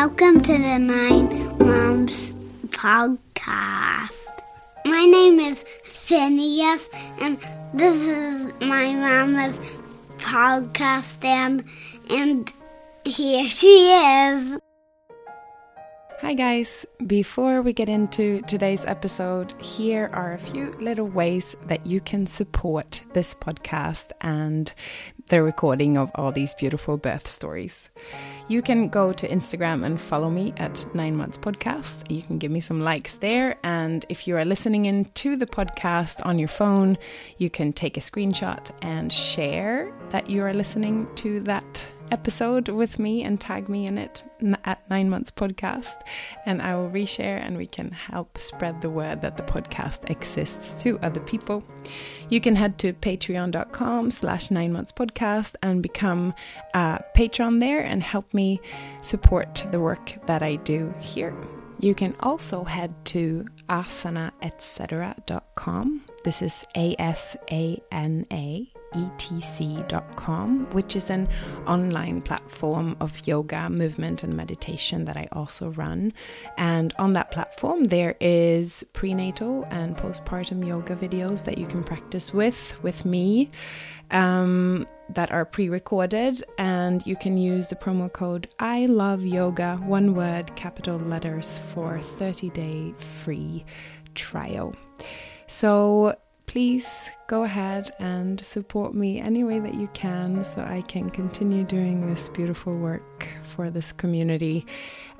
Welcome to the Nine Months podcast. My name is Phineas, and this is my mama's podcast, and, and here she is. Hi, guys. Before we get into today's episode, here are a few little ways that you can support this podcast and the recording of all these beautiful birth stories. You can go to Instagram and follow me at Nine Months Podcast. You can give me some likes there. And if you are listening in to the podcast on your phone, you can take a screenshot and share that you are listening to that episode with me and tag me in it at Nine Months Podcast, and I will reshare and we can help spread the word that the podcast exists to other people. You can head to patreon.com slash nine months podcast and become a patron there and help me support the work that I do here. You can also head to asanaetc.com. This is A S A N A etc.com, which is an online platform of yoga, movement, and meditation that I also run. And on that platform, there is prenatal and postpartum yoga videos that you can practice with, with me. Um, that are pre recorded, and you can use the promo code I love yoga, one word, capital letters, for 30 day free trial. So please go ahead and support me any way that you can so I can continue doing this beautiful work for this community.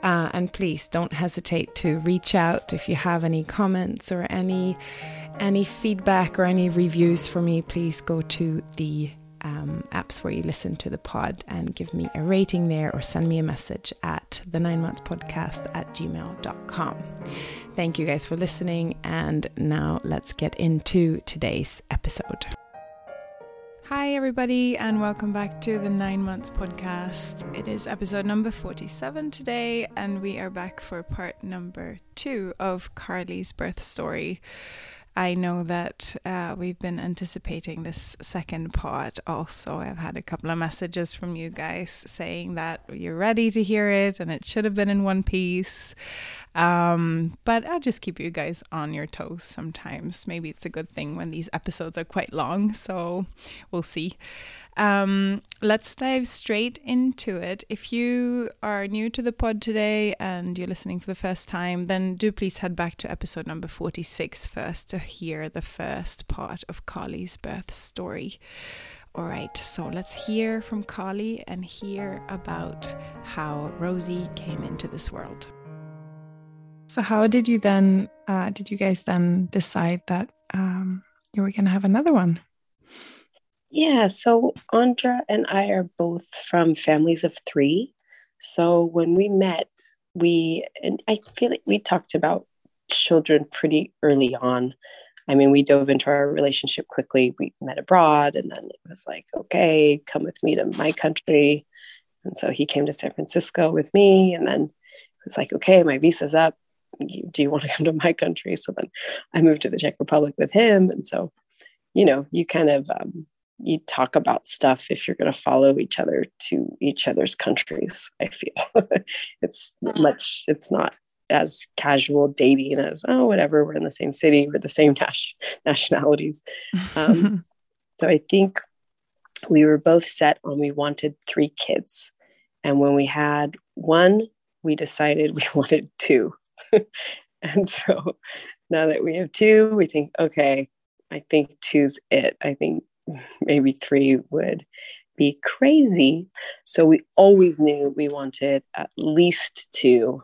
Uh, and please don't hesitate to reach out if you have any comments or any any feedback or any reviews for me. Please go to the um, apps where you listen to the pod and give me a rating there or send me a message at the nine months podcast at gmail.com. Thank you guys for listening. And now let's get into today's episode. Hi, everybody, and welcome back to the Nine Months Podcast. It is episode number 47 today, and we are back for part number two of Carly's birth story. I know that uh, we've been anticipating this second part also. I've had a couple of messages from you guys saying that you're ready to hear it and it should have been in one piece. Um, but I'll just keep you guys on your toes sometimes. Maybe it's a good thing when these episodes are quite long. So we'll see. Um, let's dive straight into it. If you are new to the pod today and you're listening for the first time, then do please head back to episode number 46 first to hear the first part of Carly's birth story. All right, so let's hear from Carly and hear about how Rosie came into this world. So, how did you then? Uh, did you guys then decide that um, you were going to have another one? Yeah, so Andra and I are both from families of three. So when we met, we, and I feel like we talked about children pretty early on. I mean, we dove into our relationship quickly. We met abroad, and then it was like, okay, come with me to my country. And so he came to San Francisco with me, and then it was like, okay, my visa's up. Do you want to come to my country? So then I moved to the Czech Republic with him. And so, you know, you kind of um, you talk about stuff if you're going to follow each other to each other's countries i feel it's much it's not as casual dating as oh whatever we're in the same city we're the same nas- nationalities um, so i think we were both set on we wanted three kids and when we had one we decided we wanted two and so now that we have two we think okay i think two's it i think maybe three would be crazy. So we always knew we wanted at least two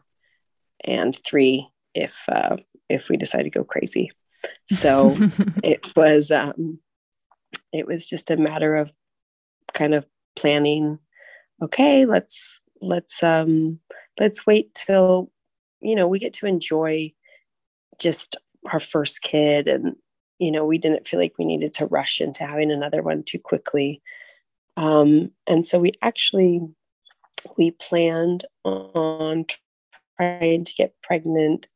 and three if uh, if we decide to go crazy. So it was um, it was just a matter of kind of planning. Okay, let's let's um, let's wait till you know we get to enjoy just our first kid and you know, we didn't feel like we needed to rush into having another one too quickly. Um, and so we actually we planned on trying to get pregnant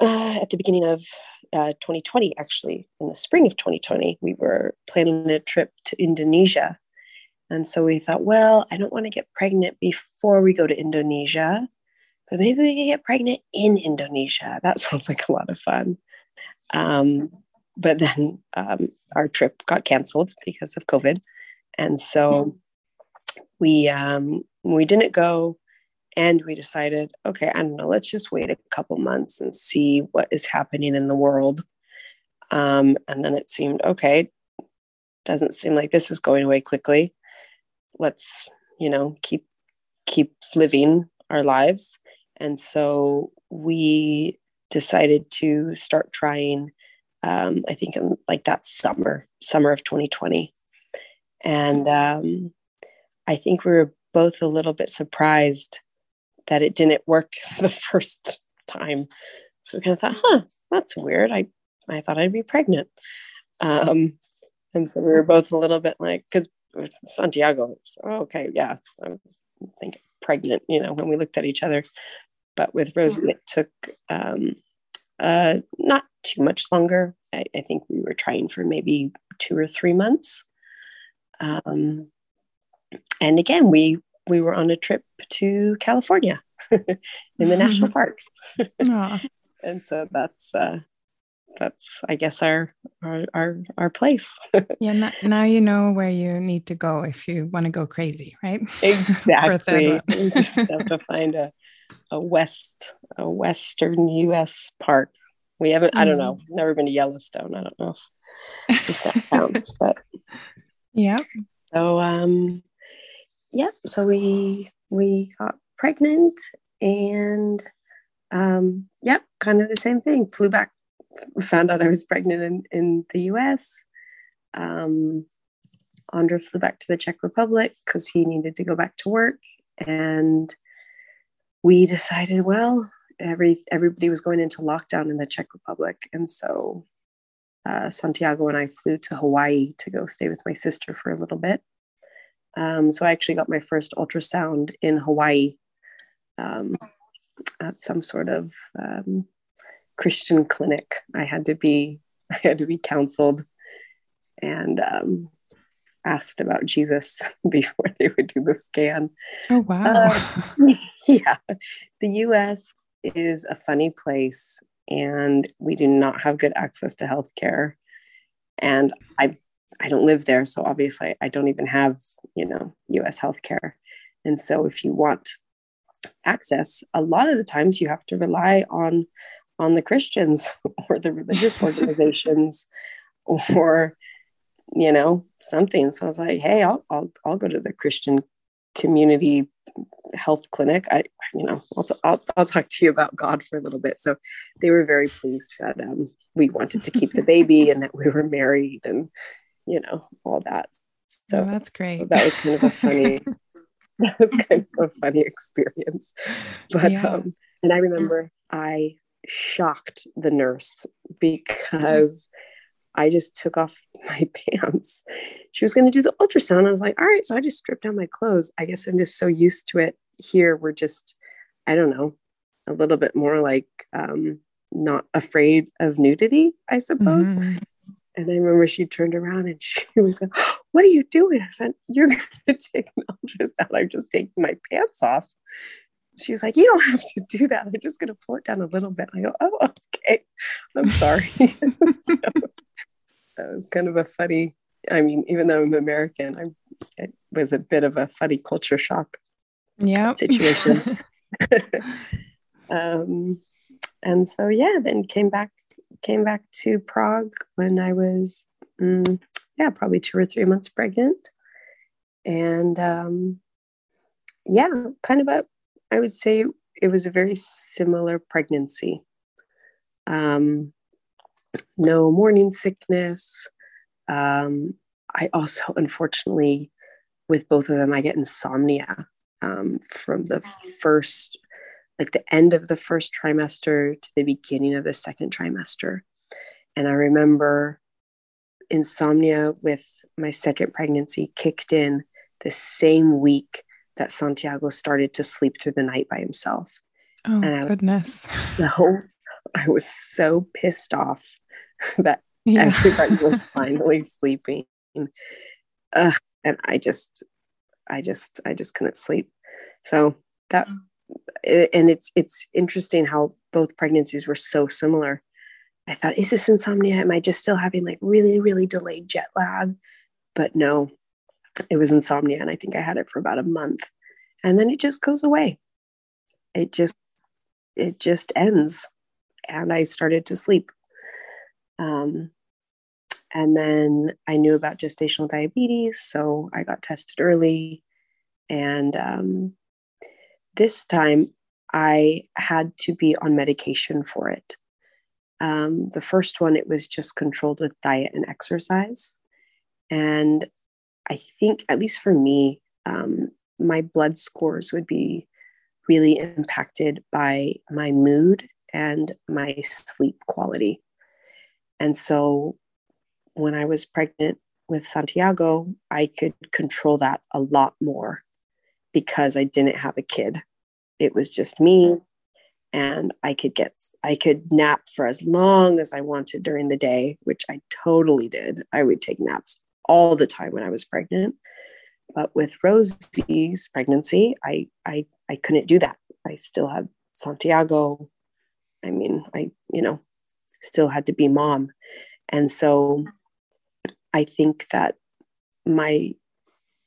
uh, at the beginning of uh, 2020 actually. In the spring of 2020 we were planning a trip to indonesia. And so we thought, well, I don't want to get pregnant before we go to Indonesia, but maybe we can get pregnant in Indonesia. That sounds like a lot of fun. Um, but then um, our trip got canceled because of COVID. And so we um, we didn't go and we decided, okay, I don't know, let's just wait a couple months and see what is happening in the world. Um, and then it seemed, okay, doesn't seem like this is going away quickly. Let's, you know, keep keep living our lives. And so we decided to start trying um, I think in like that summer, summer of 2020. And um, I think we were both a little bit surprised that it didn't work the first time. So we kind of thought, huh, that's weird. I, I thought I'd be pregnant. Um, and so we were both a little bit like, because Santiago, so, oh, okay, yeah, I was thinking pregnant, you know, when we looked at each other. But with Rosie, it took um, uh, not too much longer. I, I, think we were trying for maybe two or three months. Um, and again, we we were on a trip to California in the national parks. and so that's uh, that's I guess our our our, our place. yeah, now you know where you need to go if you want to go crazy, right? Exactly. you just have to find a a west a western U.S. park. We haven't. Mm. I don't know. Mm. Never been to Yellowstone. I don't know if, if that counts, but yeah. So um, yeah. So we we got pregnant and um, yep, kind of the same thing. Flew back, found out I was pregnant in in the U.S. Um, Andra flew back to the Czech Republic because he needed to go back to work, and we decided, well, every everybody was going into lockdown in the Czech Republic, and so uh, Santiago and I flew to Hawaii to go stay with my sister for a little bit. Um, so I actually got my first ultrasound in Hawaii um, at some sort of um, Christian clinic. I had to be I had to be counseled and um, asked about Jesus before they would do the scan. Oh, wow. Uh, yeah. The US is a funny place and we do not have good access to healthcare. And I I don't live there, so obviously I don't even have, you know, US healthcare. And so if you want access, a lot of the times you have to rely on on the Christians or the religious organizations or you know, something. So I was like, hey, I'll I'll I'll go to the Christian community health clinic. I, you know, I'll, I'll, I'll talk to you about God for a little bit. So they were very pleased that um, we wanted to keep the baby and that we were married and, you know, all that. So oh, that's great. That was kind of a funny, that was kind of a funny experience. But, yeah. um, and I remember I shocked the nurse because I just took off my pants. She was going to do the ultrasound. I was like, all right. So I just stripped down my clothes. I guess I'm just so used to it. Here, we're just, I don't know, a little bit more like um, not afraid of nudity, I suppose. Mm-hmm. And I remember she turned around and she was like, What are you doing? I said, You're going to take an ultrasound. I'm just taking my pants off. She was like, You don't have to do that. I'm just going to pull it down a little bit. I go, Oh, okay. I'm sorry. so, that was kind of a funny i mean even though i'm american i it was a bit of a funny culture shock yeah situation um and so yeah then came back came back to prague when i was um, yeah probably two or three months pregnant and um yeah kind of a i would say it was a very similar pregnancy um no morning sickness. Um, I also, unfortunately, with both of them, I get insomnia um, from the first, like the end of the first trimester to the beginning of the second trimester. And I remember insomnia with my second pregnancy kicked in the same week that Santiago started to sleep through the night by himself. Oh, and I, goodness. No, I was so pissed off that yeah. everybody was finally sleeping. and I just, I just I just couldn't sleep. So that mm. and it's it's interesting how both pregnancies were so similar. I thought, is this insomnia? Am I just still having like really, really delayed jet lag? But no, it was insomnia. And I think I had it for about a month. And then it just goes away. It just it just ends. And I started to sleep. Um, and then I knew about gestational diabetes, so I got tested early. And um, this time I had to be on medication for it. Um, the first one, it was just controlled with diet and exercise. And I think, at least for me, um, my blood scores would be really impacted by my mood and my sleep quality. And so when I was pregnant with Santiago, I could control that a lot more because I didn't have a kid. It was just me and I could get I could nap for as long as I wanted during the day, which I totally did. I would take naps all the time when I was pregnant. But with Rosie's pregnancy, I I I couldn't do that. I still had Santiago. I mean, I you know, still had to be mom. And so I think that my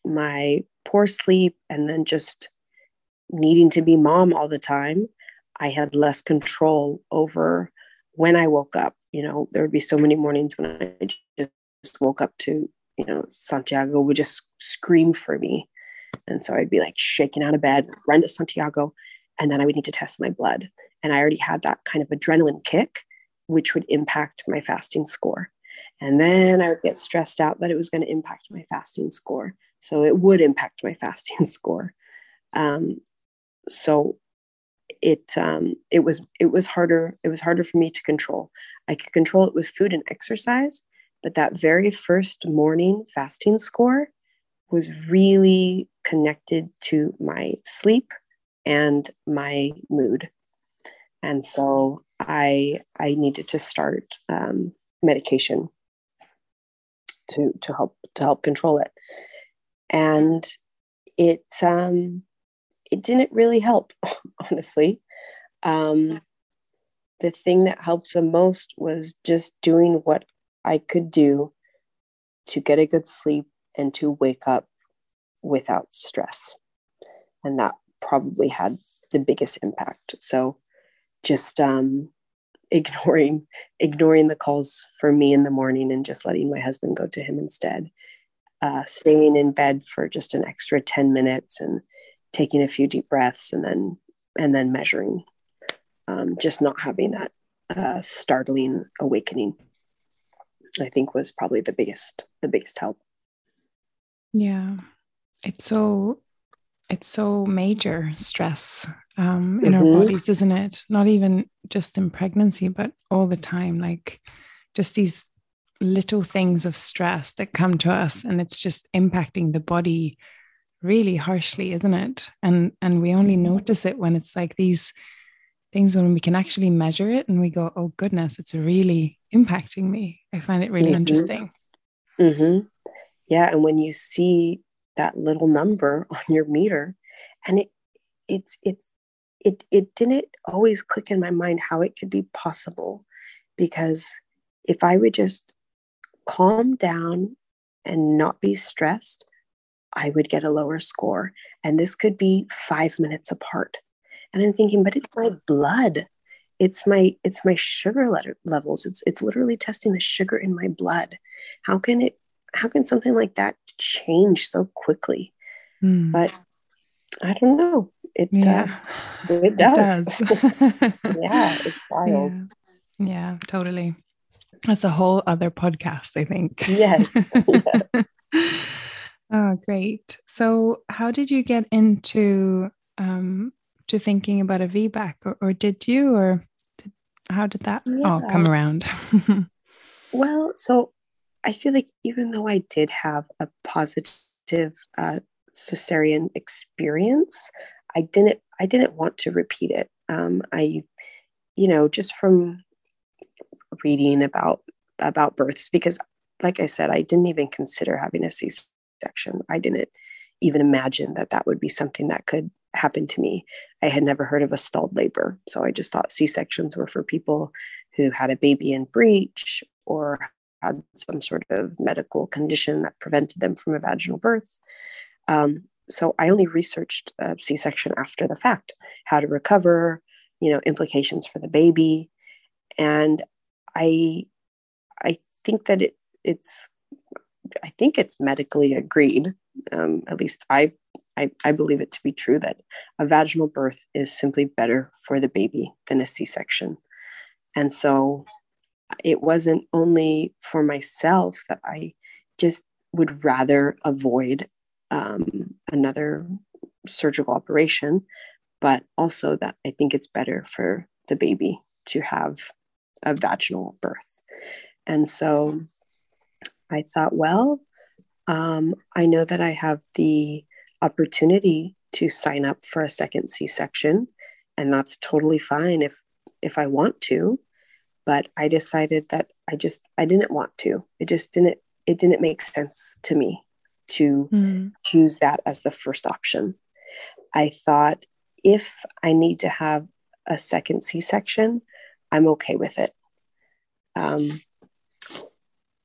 my poor sleep and then just needing to be mom all the time, I had less control over when I woke up. You know, there would be so many mornings when I just woke up to, you know, Santiago would just scream for me. And so I'd be like shaking out of bed, run to Santiago, and then I would need to test my blood. And I already had that kind of adrenaline kick, which would impact my fasting score. And then I would get stressed out that it was going to impact my fasting score. So it would impact my fasting score. Um, so it um, it was it was harder it was harder for me to control. I could control it with food and exercise, but that very first morning fasting score was really connected to my sleep and my mood, and so I I needed to start um, medication to to help to help control it. And it um it didn't really help honestly. Um the thing that helped the most was just doing what i could do to get a good sleep and to wake up without stress. And that probably had the biggest impact. So just um ignoring ignoring the calls for me in the morning and just letting my husband go to him instead. Uh, staying in bed for just an extra 10 minutes and taking a few deep breaths and then and then measuring. Um, just not having that uh, startling awakening i think was probably the biggest the biggest help yeah it's so it's so major stress um, in mm-hmm. our bodies, isn't it? Not even just in pregnancy, but all the time. Like just these little things of stress that come to us, and it's just impacting the body really harshly, isn't it? And and we only notice it when it's like these things when we can actually measure it, and we go, "Oh goodness, it's really impacting me." I find it really mm-hmm. interesting. Mm-hmm. Yeah, and when you see that little number on your meter, and it it's it's it it didn't always click in my mind how it could be possible because if I would just calm down and not be stressed, I would get a lower score. And this could be five minutes apart. And I'm thinking, but it's my blood. It's my it's my sugar levels. It's it's literally testing the sugar in my blood. How can it how can something like that change so quickly? Mm. But I don't know it yeah. uh, it does, it does. yeah it's wild yeah. yeah. totally that's a whole other podcast i think yes, yes. oh great so how did you get into um to thinking about a vbac or, or did you or did, how did that yeah. all come around well so i feel like even though i did have a positive uh, cesarean experience I didn't I didn't want to repeat it. Um, I, you know, just from reading about about births because, like I said, I didn't even consider having a C section. I didn't even imagine that that would be something that could happen to me. I had never heard of a stalled labor. So I just thought C sections were for people who had a baby in breech or had some sort of medical condition that prevented them from a vaginal birth. Um, so I only researched C section after the fact, how to recover, you know, implications for the baby. And I, I think that it, it's, I think it's medically agreed. Um, at least I I, I believe it to be true that a vaginal birth is simply better for the baby than a C section. And so it wasn't only for myself that I just would rather avoid um, another surgical operation, but also that I think it's better for the baby to have a vaginal birth. And so I thought, well, um, I know that I have the opportunity to sign up for a second C-section and that's totally fine if if I want to but I decided that I just I didn't want to. It just didn't it didn't make sense to me to mm. choose that as the first option. I thought if I need to have a second C-section I'm okay with it. Um,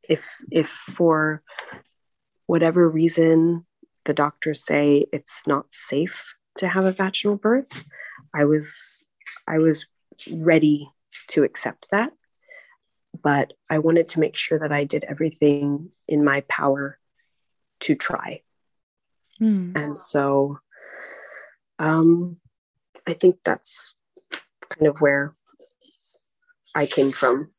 if if for whatever reason the doctors say it's not safe to have a vaginal birth, I was I was ready to accept that. But I wanted to make sure that I did everything in my power to try. Mm. And so um, I think that's kind of where I came from.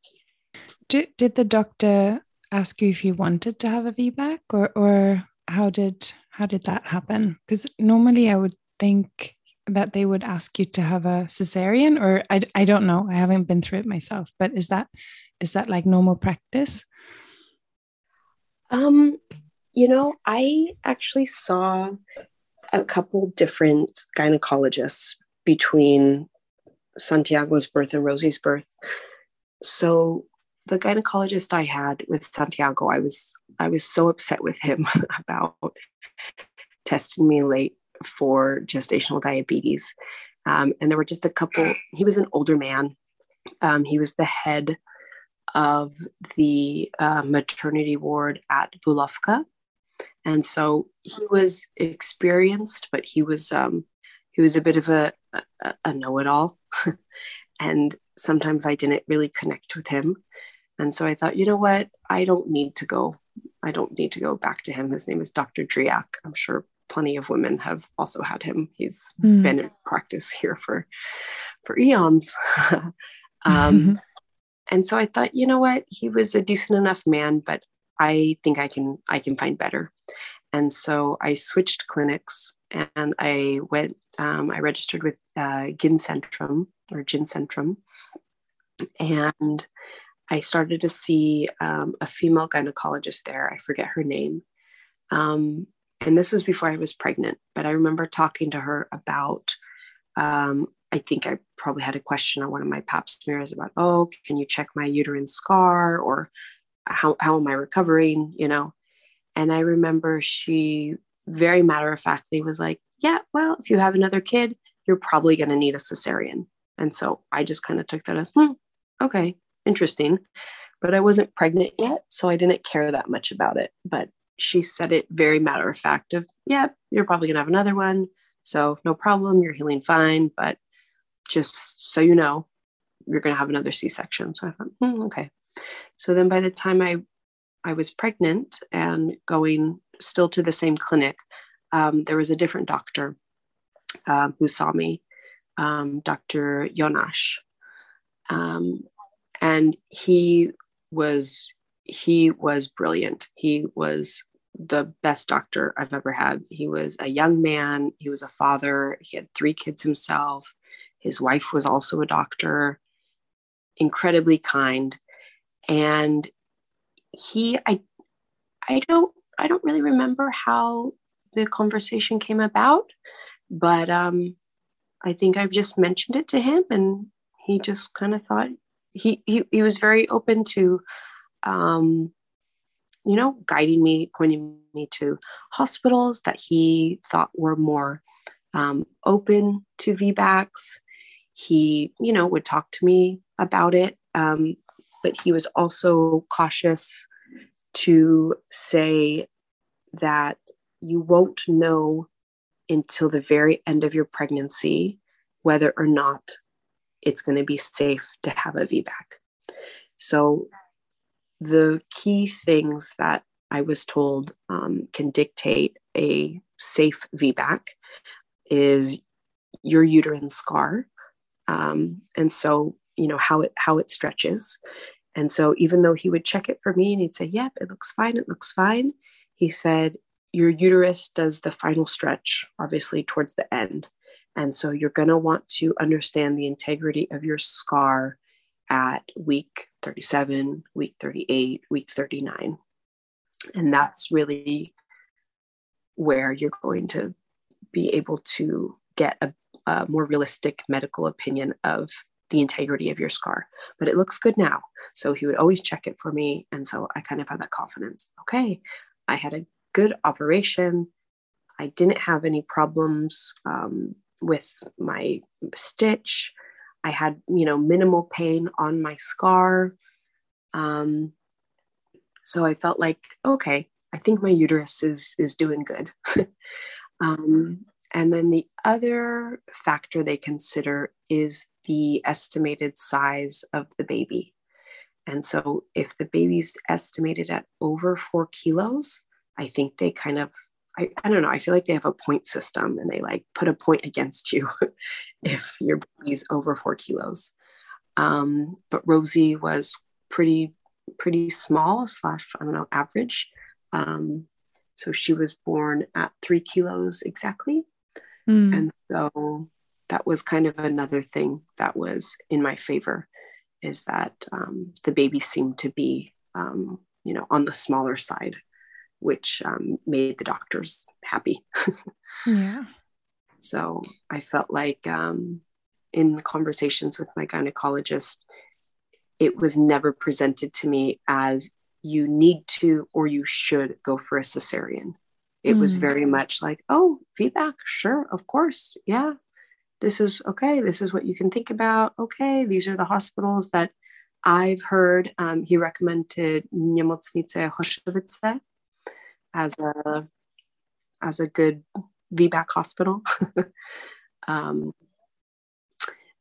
Did, did the doctor ask you if you wanted to have a VBAC or, or how did how did that happen? Because normally I would think that they would ask you to have a cesarean, or I, I don't know. I haven't been through it myself, but is that is that like normal practice? Um, you know, I actually saw a couple different gynecologists between Santiago's birth and Rosie's birth. So the gynecologist I had with Santiago, I was I was so upset with him about tested me late for gestational diabetes. Um, and there were just a couple, he was an older man. Um, he was the head of the uh, maternity ward at Bulovka. And so he was experienced, but he was um, he was a bit of a, a, a know-it-all. and sometimes I didn't really connect with him. And so I thought, you know what? I don't need to go. I don't need to go back to him. His name is Dr. Driak. I'm sure plenty of women have also had him. He's mm. been in practice here for for eons. um, mm-hmm. And so I thought, you know what, he was a decent enough man, but I think I can I can find better. And so I switched clinics and I went. Um, I registered with uh, Gyn Centrum or Gincentrum, and I started to see um, a female gynecologist there. I forget her name. Um, and this was before I was pregnant, but I remember talking to her about. Um, I think I probably had a question on one of my pap smears about, oh, can you check my uterine scar or how, how am I recovering? You know, and I remember she very matter of factly was like, yeah, well, if you have another kid, you're probably going to need a cesarean. And so I just kind of took that as, hmm, okay, interesting. But I wasn't pregnant yet, so I didn't care that much about it. But she said it very matter of fact of, yeah, you're probably to have another one. So no problem. You're healing fine. But just so you know, you're to have another C-section. So I thought, hmm, okay. So then by the time I, I was pregnant and going still to the same clinic, um, there was a different doctor um, who saw me, um, Dr. Jonas. And he was he was brilliant. He was the best doctor I've ever had. He was a young man, he was a father, he had three kids himself. His wife was also a doctor, incredibly kind. And he I I don't I don't really remember how the conversation came about, but um I think I've just mentioned it to him and he just kind of thought he, he he was very open to um, you know, guiding me, pointing me to hospitals that he thought were more um, open to VBACs. He, you know, would talk to me about it, um, but he was also cautious to say that you won't know until the very end of your pregnancy whether or not it's going to be safe to have a VBAC. So, the key things that I was told um, can dictate a safe VBAC is your uterine scar, um, and so you know how it how it stretches. And so, even though he would check it for me and he'd say, "Yep, it looks fine. It looks fine," he said, "Your uterus does the final stretch, obviously towards the end." And so you're going to want to understand the integrity of your scar at week 37, week 38, week 39. And that's really where you're going to be able to get a, a more realistic medical opinion of the integrity of your scar. But it looks good now. So he would always check it for me. And so I kind of had that confidence. Okay, I had a good operation. I didn't have any problems um, with my stitch. I had, you know, minimal pain on my scar. Um, so I felt like, okay, I think my uterus is is doing good. um, and then the other factor they consider is the estimated size of the baby. And so if the baby's estimated at over four kilos, I think they kind of I, I don't know. I feel like they have a point system and they like put a point against you if your baby's over four kilos. Um, but Rosie was pretty, pretty small slash, I don't know, average. Um, so she was born at three kilos exactly. Mm. And so that was kind of another thing that was in my favor is that um, the baby seemed to be, um, you know, on the smaller side which um, made the doctors happy. yeah. So I felt like um, in the conversations with my gynecologist, it was never presented to me as you need to or you should go for a cesarean. It mm. was very much like, oh, VBAC, sure, of course, yeah. This is okay. This is what you can think about. Okay, these are the hospitals that I've heard. Um, he recommended Nemocnice Hořovice, as a as a good VBAC hospital. um,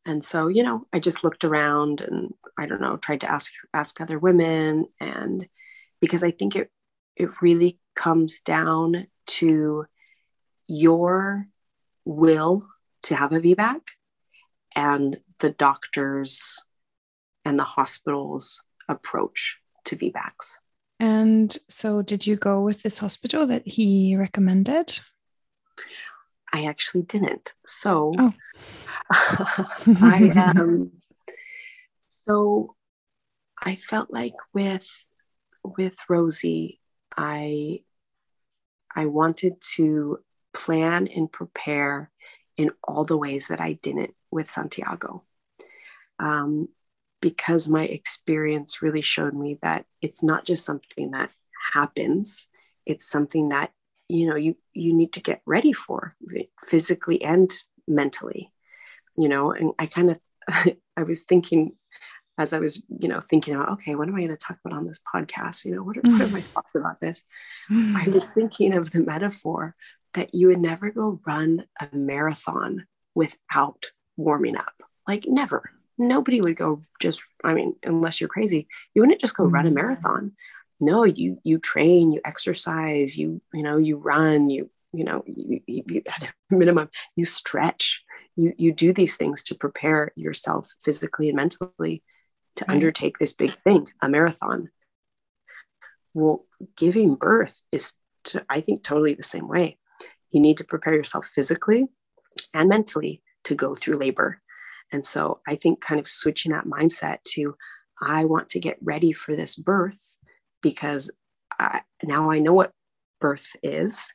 and so, you know, I just looked around and I don't know, tried to ask ask other women, and because I think it it really comes down to your will to have a VBAC and the doctor's and the hospital's approach to VBACs. And so, did you go with this hospital that he recommended? I actually didn't. So, oh. I um, so I felt like with with Rosie, I I wanted to plan and prepare in all the ways that I didn't with Santiago. Um, because my experience really showed me that it's not just something that happens. It's something that you know you you need to get ready for physically and mentally you know and i kind of i was thinking as i was you know thinking about okay what am i going to talk about on this podcast? You know what are, what are my mm. thoughts about this? Mm. I was thinking of the metaphor that you would never go run a marathon without warming up. Like never nobody would go just i mean unless you're crazy. You wouldn't just go run a mm-hmm. marathon. No you you train you exercise you you know you run you you know you, you, you at a minimum you stretch. You you do these things to prepare yourself physically and mentally to right. undertake this big thing a marathon. Well giving birth is to, i think totally the same way. You need to prepare yourself physically and mentally to go through labor and so I think kind of switching that mindset to, I want to get ready for this birth because I, now I know what birth is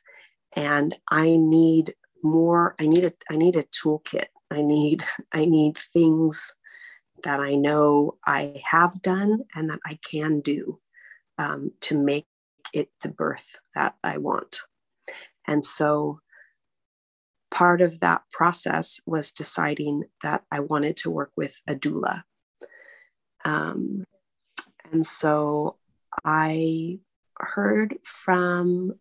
and I need more, I need a, I need a toolkit. I need, I need things that I know I have done and that I can do um, to make it the birth that I want. And so part of that process was deciding that I wanted to work with a doula. Um, and so I heard from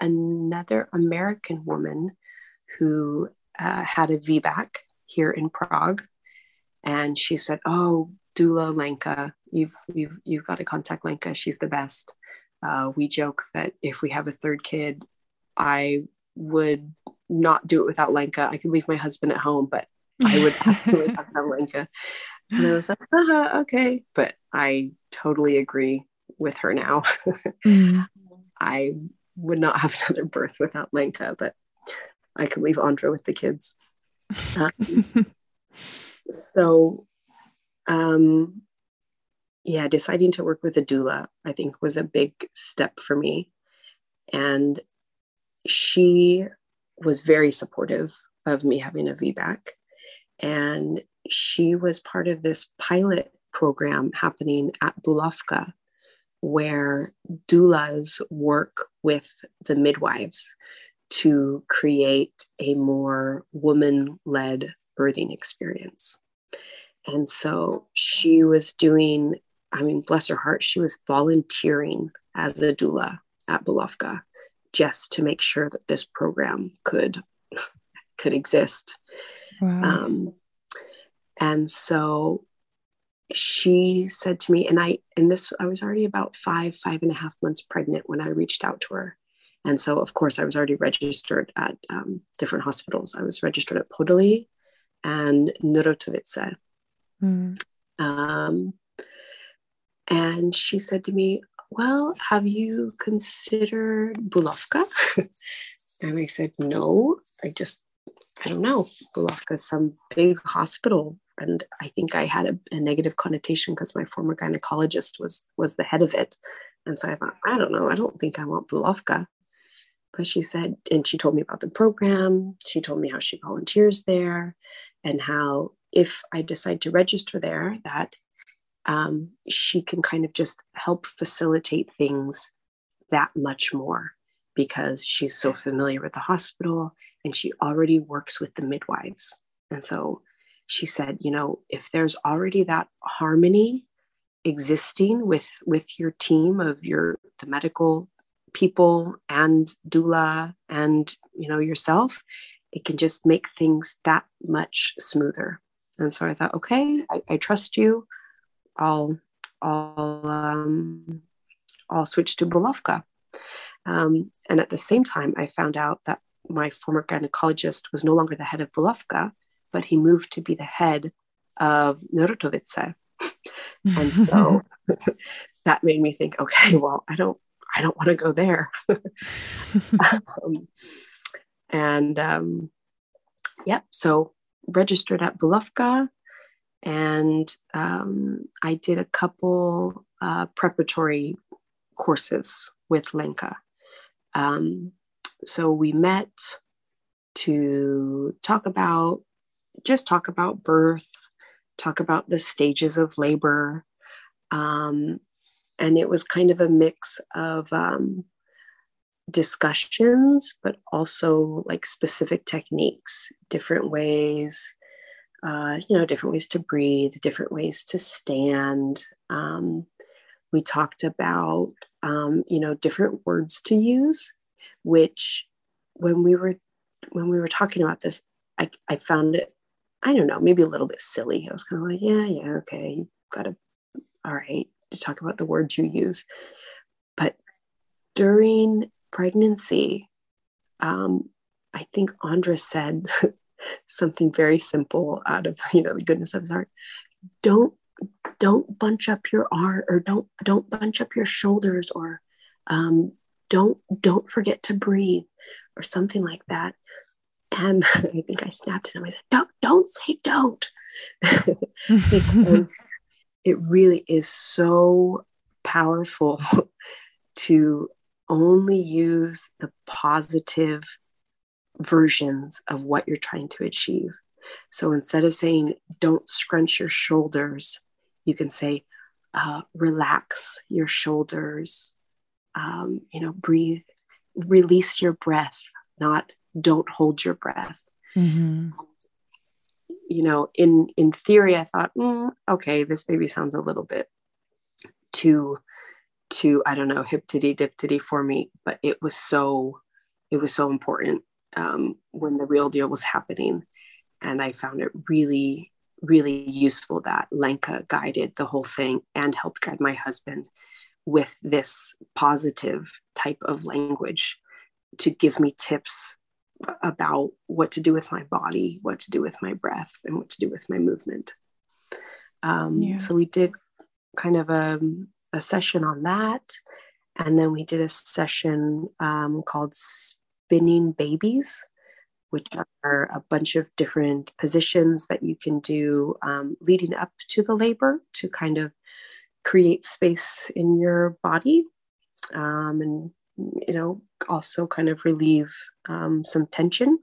another American woman who uh, had a VBAC here in Prague. And she said, Oh, doula Lenka, you've, you've, you've got to contact Lenka. She's the best. Uh, we joke that if we have a third kid, I would not do it without Lenka. I could leave my husband at home, but I would absolutely have to have Lenka. And I was like, uh-huh, okay. But I totally agree with her now. mm. I would not have another birth without Lenka, but I could leave Andra with the kids. Um, so, um, yeah, deciding to work with a doula, I think, was a big step for me. And she was very supportive of me having a VBAC. And she was part of this pilot program happening at Bulovka, where doulas work with the midwives to create a more woman led birthing experience. And so she was doing, I mean, bless her heart, she was volunteering as a doula at Bulovka just to make sure that this program could could exist. Wow. Um, and so she said to me, and I and this I was already about five, five and a half months pregnant when I reached out to her. And so, of course, I was already registered at um, different hospitals. I was registered at Podolí and Neratovice. Mm. Um, and she said to me, well, have you considered Bulovka? and I said, no, I just, I don't know. Bulovka is some big hospital. And I think I had a, a negative connotation because my former gynecologist was was the head of it. And so I thought, I don't know, I don't think I want Bulovka. But she said, and she told me about the program. She told me how she volunteers there and how if I decide to register there, that um, she can kind of just help facilitate things that much more because she's so familiar with the hospital and she already works with the midwives. And so she said, you know, if there's already that harmony existing with with your team of your the medical people and doula and you know yourself it can just make things that much smoother and so i thought okay i, I trust you I'll I'll um, I'll switch to Bulovka. Um, and at the same time, I found out that my former gynecologist was no longer the head of Bulovka, but he moved to be the head of Neratovice. and so that made me think, okay, well, I don't I don't want to go there. um, and um, yep, so registered at Bulovka and um, I did a couple uh, preparatory courses with Lenka. Um, so we met to talk about just talk about birth, talk about the stages of labor. Um, and it was kind of a mix of um, discussions, but also like specific techniques, different ways uh, you know, different ways to breathe, different ways to stand. Um, we talked about, um, you know, different words to use, which when we were when we were talking about this, I, I found it, I don't know, maybe a little bit silly. I was kind of like, yeah, yeah, okay, you got to, all right, to talk about the words you use. But during pregnancy, um, I think Andra said something very simple out of you know the goodness of his heart. Don't don't bunch up your arm or don't don't bunch up your shoulders or um, don't don't forget to breathe or something like that. And i think i snapped at him i said don't don't say don't. Because it really is so powerful to only use the positive versions of what you're trying to achieve. So instead of saying, don't scrunch your shoulders, you can say, uh, relax your shoulders, um, you know, breathe, release your breath, not don't hold your breath. Mm-hmm. You know, in in theory, I thought, mm, okay, this maybe sounds a little bit too, too, I don't know, hip titty dip titty for me, but it was so, it was so important um, when the real deal was happening, and I found it really, really useful that Lenka guided the whole thing and helped guide my husband with this positive type of language to give me tips about what to do with my body, what to do with my breath, and what to do with my movement. Um, yeah. So we did kind of a, a, session on that. And then we did a session um, called Spinning Babies, which are a bunch of different positions that you can do um, leading up to the labor to kind of create space in your body um, and you know also kind of relieve um, some tension.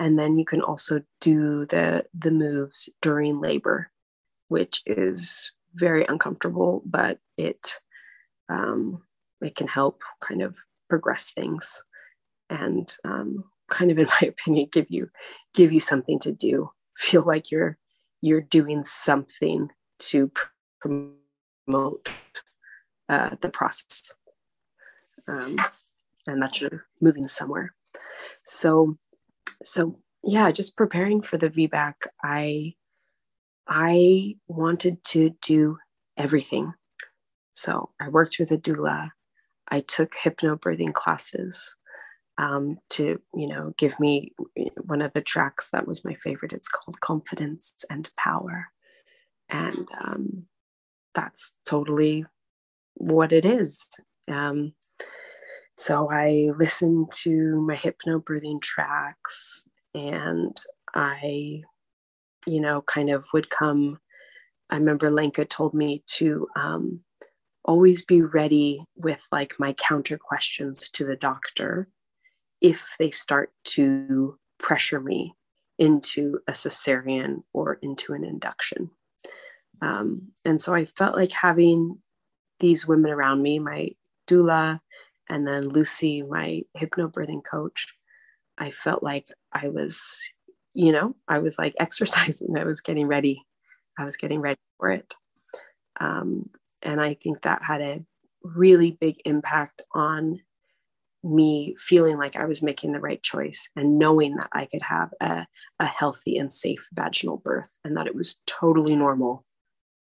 And then you can also do the the moves during labor which is very uncomfortable but it um, it can help kind of progress things and um, kind of in my opinion give you give you something to do. Feel like you're you're doing something to promote uh, the process. Um, and that you're moving somewhere. So so yeah just preparing for the vbac i i wanted to do everything. So i worked with a doula. I took hypnobirthing classes um, to you know give me one of the tracks that was my favorite it's called confidence and power and um, that's totally what it is. Um, so I listened to my hypnobirthing tracks and I, you know, kind of would come. I remember Lenka told me to um, always be ready with like my counter questions to the doctor if they start to pressure me into a cesarean or into an induction. Um, and so I felt like having these women around me, my doula, and then Lucy, my hypnobirthing coach, I felt like I was, you know, I was like exercising. I was getting ready. I was getting ready for it. Um, and I think that had a really big impact on me feeling like I was making the right choice and knowing that I could have a, a healthy and safe vaginal birth and that it was totally normal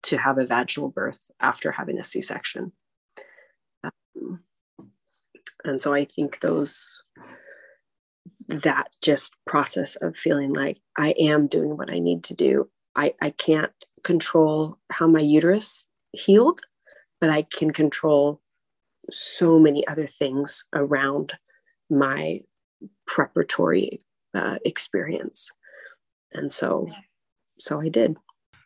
to have a vaginal birth after having a C section. Um, and so I think those, that just process of feeling like I am doing what I need to do. I, I can't control how my uterus healed, but I can control so many other things around my preparatory uh, experience. And so, so I did.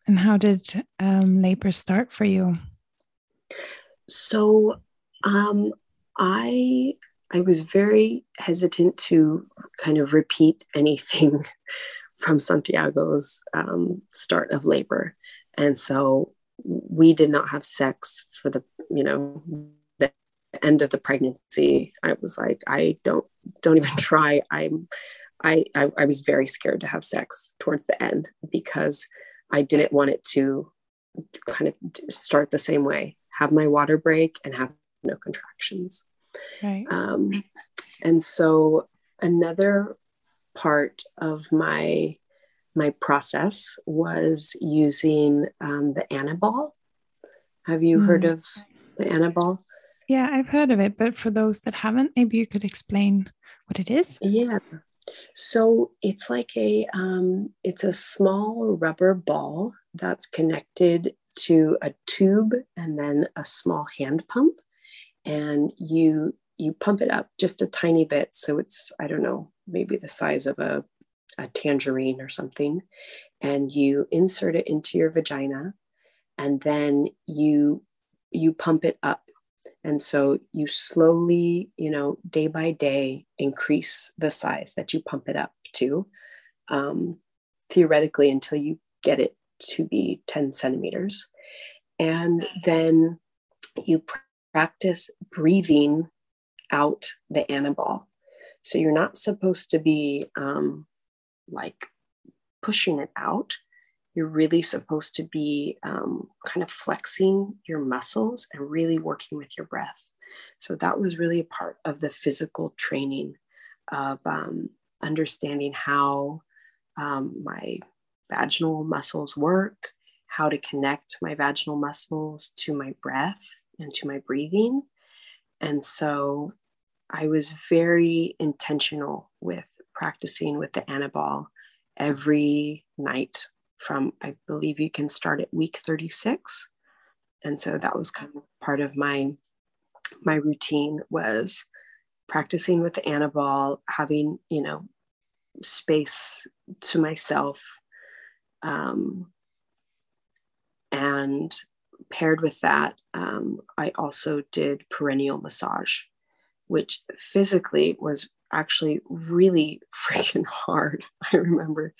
And how did um, labor start for you? So um, I I was very hesitant to kind of repeat anything from Santiago's um, start of labor, and so we did not have sex for the you know end of the pregnancy. I was like, I don't don't even try. I'm I, I, I was very scared to have sex towards the end because I didn't want it to kind of start the same way have my water break and have no contractions. Right. Um, and so another part of my my process was using um, the Aniball. Have you mm. heard of the Aniball? Yeah, I've heard of it, but for those that haven't, maybe you could explain what it is. Yeah. So it's like a um, it's a small rubber ball that's connected to a tube and then a small hand pump, and you you pump it up just a tiny bit so it's I don't know maybe the size of a a tangerine or something, and you insert it into your vagina, and then you you pump it up and so you slowly, you know, day by day increase the size that you pump it up to, um, theoretically, until you get it to be 10 centimeters. And then you practice breathing out the Aniball. So you're not supposed to be um, like pushing it out. You're really supposed to be um, kind of flexing your muscles and really working with your breath. So that was really a part of the physical training of um, understanding how um, my vaginal muscles work, how to connect my vaginal muscles to my breath and to my breathing. And so I was very intentional with practicing with the Aniball every night from, I believe you can start at week 36. And so that was kind of part of my my routine was practicing with Aniball, having, you know, space to myself. Um, and paired with that, um, I also did perineal massage, which physically was actually really freaking hard. I remember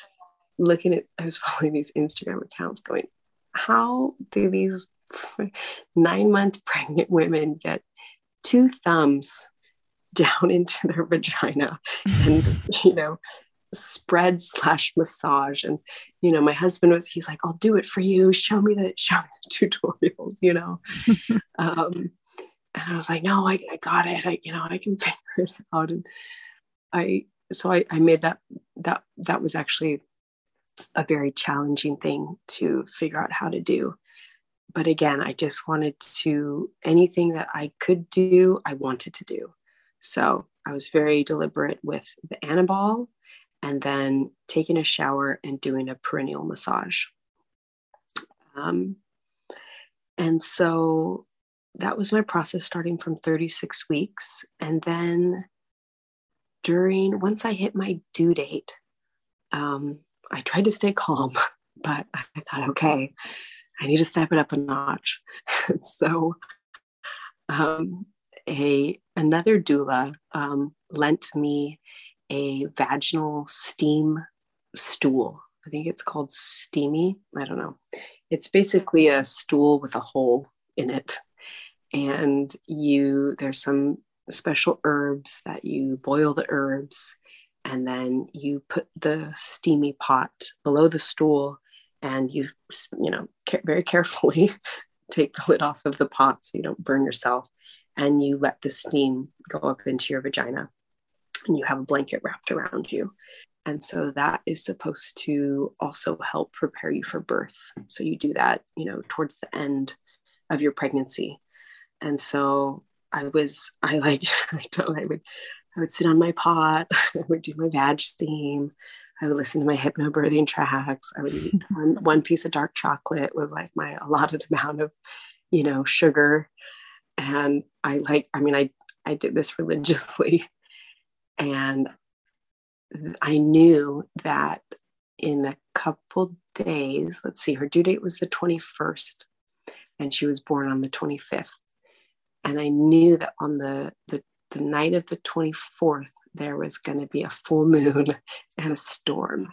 looking at, I was following these Instagram accounts going, how do these nine month pregnant women get two thumbs down into their vagina and, you know, spread slash massage? And you know my husband was he's like i'll do it for you. Show me the show me the tutorials you know? Um and i was like no I, I got it. I you know i can figure it out. And i so I, I made that that that was actually a very challenging thing to figure out how to do but again i just wanted to anything that i could do i wanted to do so i was very deliberate with the Aniball and then taking a shower and doing a perineal massage. Um, and so that was my process starting from 36 weeks. And then during, once I hit my due date, um, I tried to stay calm, but I thought, okay, I need to step it up a notch. so um, a another doula um, lent me a vaginal steam stool. I think it's called steamy. I don't know. It's basically a stool with a hole in it. And you, there's some special herbs that you boil the herbs and then you put the steamy pot below the stool and you, you know, very carefully take the lid off of the pot so you don't burn yourself and you let the steam go up into your vagina and you have a blanket wrapped around you. And so that is supposed to also help prepare you for birth. So you do that, you know, towards the end of your pregnancy. And so I was, I like, I, don't, I would, I would sit on my pot, I would do my vag steam, I would listen to my hypnobirthing tracks. I would eat one, one piece of dark chocolate with like my allotted amount of, you know, sugar. And I like, I mean, I, I did this religiously and I knew that in a couple days, let's see, her due date was the 21st, and she was born on the 25th. And I knew that on the, the, the night of the 24th, there was going to be a full moon and a storm.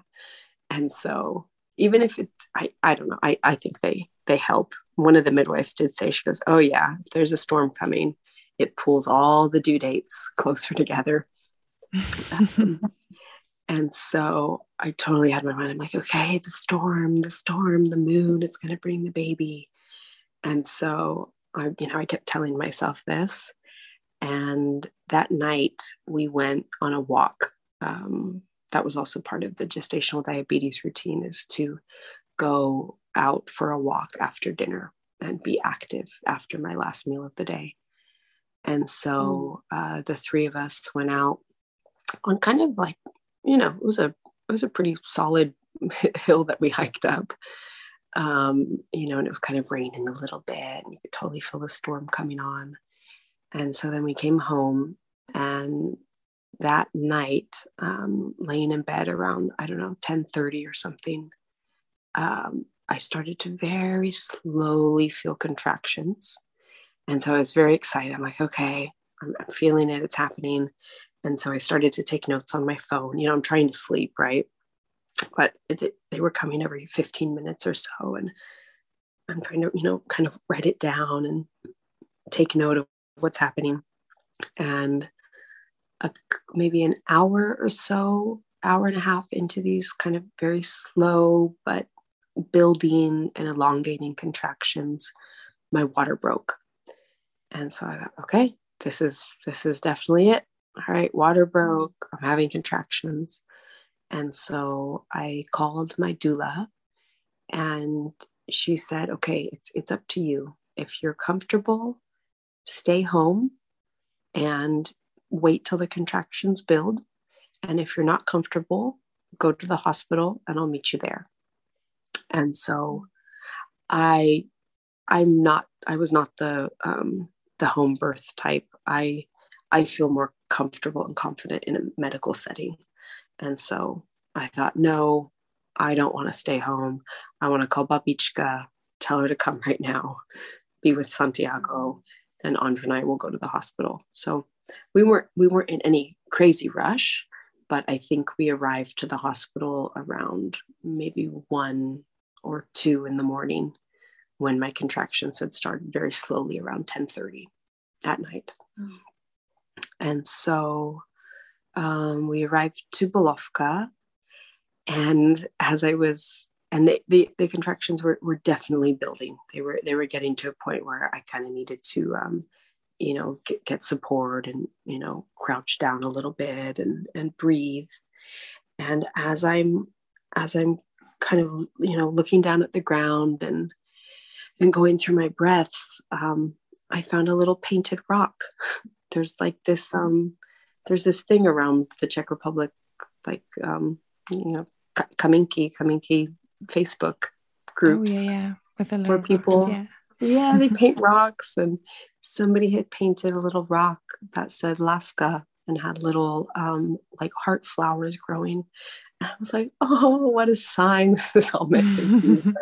And so, even if it, I, I don't know, I, I think they, they help. One of the midwives did say, she goes, Oh, yeah, there's a storm coming, it pulls all the due dates closer together and so I totally had my mind. I'm like, okay, the storm, the storm, the moon, it's going to bring the baby. And so I, you know, I kept telling myself this. And that night we went on a walk. Um, that was also part of the gestational diabetes routine is to go out for a walk after dinner and be active after my last meal of the day. And so mm. uh, the three of us went out on kind of like you know it was a it was a pretty solid hill that we hiked up um, you know and it was kind of raining a little bit and you could totally feel the storm coming on and so then we came home and that night um, laying in bed around i don't know 10 30 or something um, i started to very slowly feel contractions and so i was very excited i'm like okay I'm, I'm feeling it it's happening and so I started to take notes on my phone. You know, I'm trying to sleep, right? But it, they were coming every 15 minutes or so. And I'm trying to, you know, kind of write it down and take note of what's happening. And a, maybe an hour or so, hour and a half into these kind of very slow but building and elongating contractions, my water broke. And so I thought, okay, this is this is definitely it. All right, water broke. I'm having contractions. And so I called my doula and she said, okay, it's it's up to you. If you're comfortable, stay home and wait till the contractions build. And if you're not comfortable, go to the hospital and I'll meet you there. And so I I'm not I was not the um the home birth type. I I feel more comfortable and confident in a medical setting. And so I thought, no, I don't want to stay home. I want to call Babichka, tell her to come right now, be with Santiago, and Andre and I will go to the hospital. So we weren't we weren't in any crazy rush, but I think we arrived to the hospital around maybe one or two in the morning when my contractions had started very slowly around 10:30 at night. Mm. And so um, we arrived to Bulovka and as I was and the, the, the, contractions were, were definitely building. They were they were getting to a point where I kind of needed to um, you know get, get support and you know crouch down a little bit and and breathe. And as I'm as I'm kind of you know looking down at the ground and and going through my breaths, um, I found a little painted rock. There's like this um, there's this thing around the Czech Republic, like um, you know Kaminky, Kaminky Facebook groups. Oh, yeah, yeah. With where people, yeah. yeah, they paint rocks, and somebody had painted a little rock that said Laska and had little um, like heart flowers growing. And I was like, oh, what a sign! This is all meant to be. so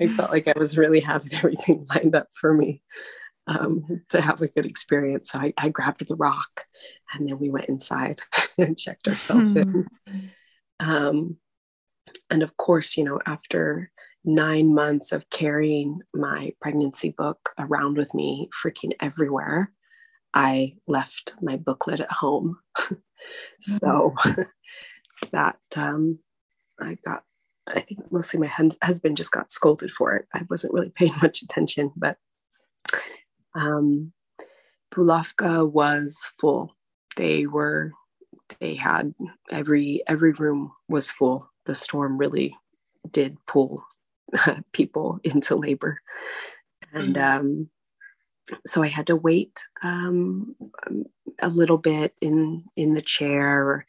I felt like I was really having everything lined up for me. Um, to have a good experience. So I, I, grabbed the rock and then we went inside and checked ourselves in. Hmm. Um, and of course, you know, after nine months of carrying my pregnancy book around with me, freaking everywhere, I left my booklet at home. so that um, I got, I think mostly my husband just got scolded for it. I wasn't really paying much attention, but um, Bulovka was full. They were, they had every every room was full the storm really did pull people into labor. And mm-hmm. um, so I had to wait um, a little bit in in the chair or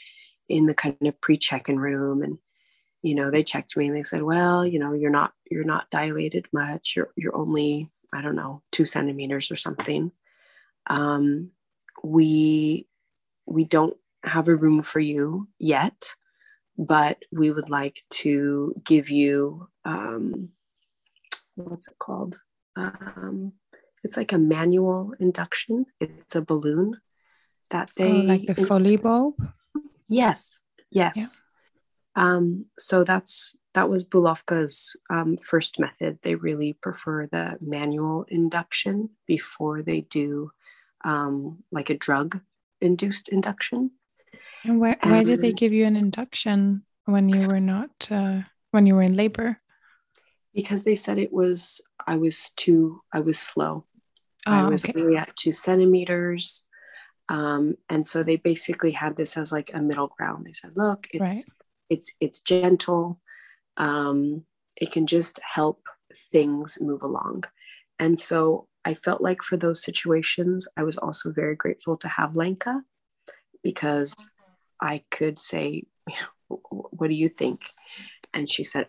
in the kind of pre-check-in room and you know they checked me and they said well you know you're not you're not dilated much you're you're only i don't know two centimeters or something um, we we don't have a room for you yet but we would like to give you um, what's it called? Um, it's like a manual induction. It's a balloon that they oh, like the Foley bulb. Yes, yes. Yeah. Um, so that's that was Bulovka's um, first method. They really prefer the manual induction before they do um, like a drug induced induction. And why, why did they give you an induction when you were not, uh, when you were in labor? Because they said it was, I was too, I was slow. Oh, I was okay. only at two centimeters. Um, and so they basically had this as like a middle ground. They said, look, it's, right. it's, it's gentle. Um, it can just help things move along. And so I felt like for those situations, I was also very grateful to have Lenka because I could say, What do you think? And she said,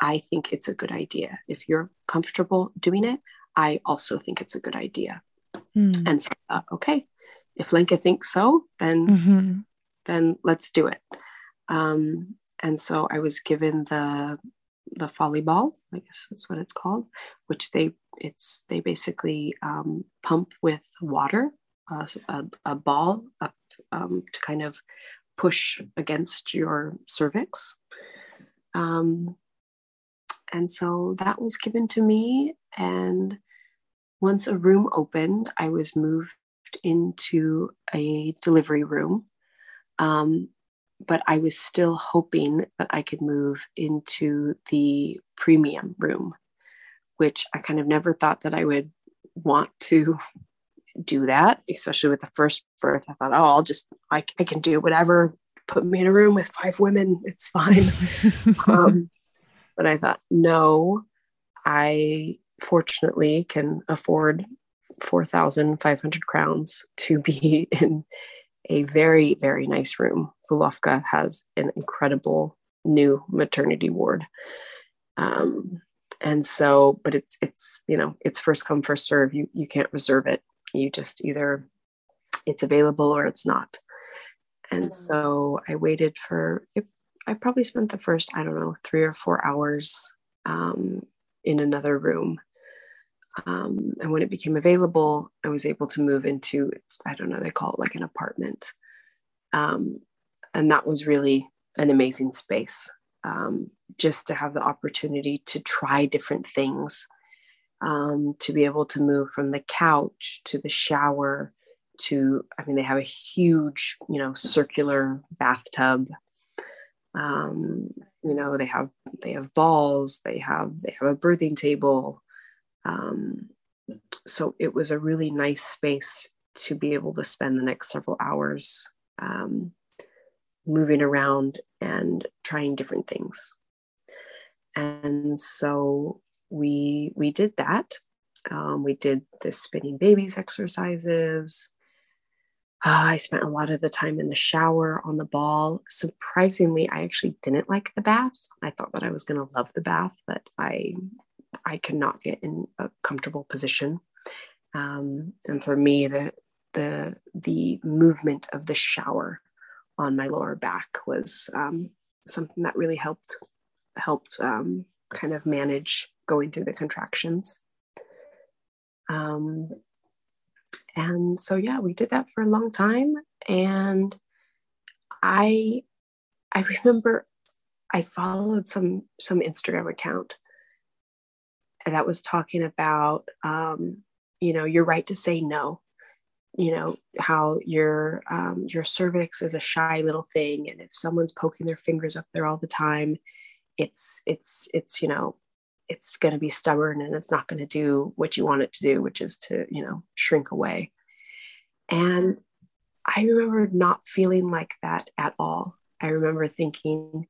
I think it's a good idea. If you're comfortable doing it, I also think it's a good idea. Mm. And so, uh, okay, if Lenka thinks so, then mm-hmm. then let's do it. Um, and so I was given the the Foley ball, I guess that's what it's called, which they it's they basically um, pump with water, uh, a, a, ball up um, to kind of push against your cervix. Um, and so that was given to me. And once a room opened, I was moved into a delivery room. Um, but I was still hoping that I could move into the premium room, which I kind of never thought that I would want to do that, especially with the first birth. I thought, oh, I'll just, I, I can do whatever. Put me in a room with five women, it's fine. um, but I thought, no, I fortunately can afford 4,500 crowns to be in a very, very nice room. Bulovka has an incredible new maternity ward. Um, and so, but it's, it's, you know, it's first come, first serve. You, you can't reserve it. You just either it's available or it's not. And so I waited for, I probably spent the first, I don't know, three or four hours um, in another room. Um, and when it became available, I was able to move into, I don't know, they call it like an apartment. Um, and that was really an amazing space um, just to have the opportunity to try different things, um, to be able to move from the couch to the shower to, I mean, they have a huge, you know, circular bathtub. Um, you know they have they have balls they have they have a birthing table. Um, so it was a really nice space to be able to spend the next several hours um, moving around and trying different things. And so we we did that um, we did the spinning babies exercises uh, I spent a lot of the time in the shower on the ball. Surprisingly, I actually didn't like the bath. I thought that I was going to love the bath, but I I could not get in a comfortable position. Um, and for me, the the the movement of the shower on my lower back was um, something that really helped helped um, kind of manage going through the contractions. Um, and so yeah we did that for a long time and i i remember i followed some some instagram account that was talking about um, you know your right to say no you know how your um, your cervix is a shy little thing and if someone's poking their fingers up there all the time it's it's it's you know it's going to be stubborn and it's not going to do what you want it to do which is to you know shrink away. And i remember not feeling like that at all. I remember thinking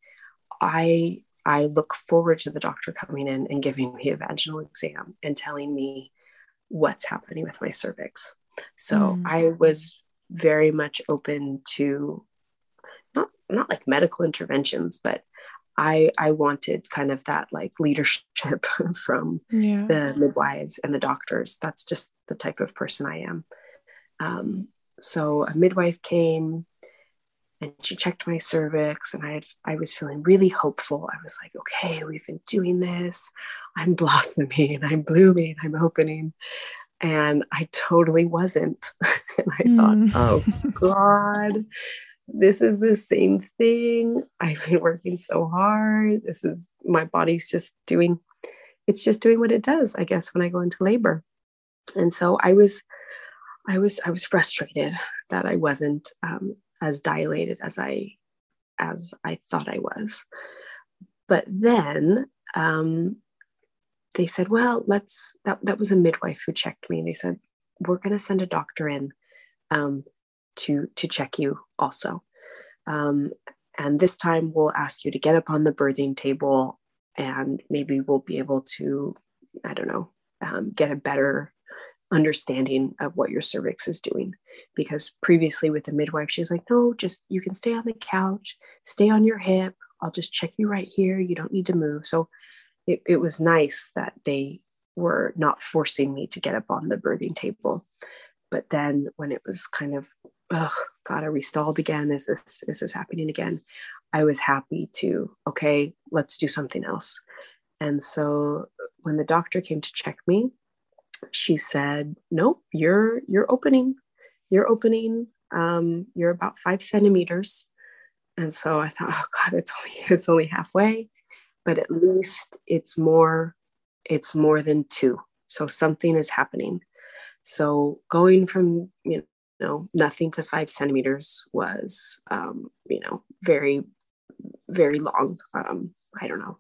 i i look forward to the doctor coming in and giving me a vaginal exam and telling me what's happening with my cervix. So mm. i was very much open to not not like medical interventions but I I wanted kind of that like leadership from yeah. the midwives and the doctors. That's just the type of person I am. Um, so a midwife came and she checked my cervix and I had, I was feeling really hopeful. I was like, okay, we've been doing this. I'm blossoming, I'm blooming, I'm opening. And I totally wasn't. and I mm. thought, oh God, this is the same thing. I've been working so hard. This is my body's just doing, it's just doing what it does, I guess, when I go into labor. And so I was, I was, I was frustrated that I wasn't um, as dilated as I, as I thought I was. But then um, they said, well, let's, that, that was a midwife who checked me. They said, we're going to send a doctor in um, to to check you also. Um, and this time we'll ask you to get up on the birthing table and maybe we'll be able to, I don't know, um, get a better understanding of what your cervix is doing. Because previously with the midwife, she was like, no, just you can stay on the couch, stay on your hip. I'll just check you right here. You don't need to move. So it, it was nice that they were not forcing me to get up on the birthing table. But then when it was kind of, oh God, are we stalled again? Is this is this happening again? I was happy to, okay, let's do something else. And so when the doctor came to check me, she said, Nope, you're you're opening. You're opening. Um, you're about five centimeters. And so I thought, oh God, it's only it's only halfway, but at least it's more, it's more than two. So something is happening. So going from, you know, nothing to five centimeters was, um, you know, very, very long. Um, I don't know.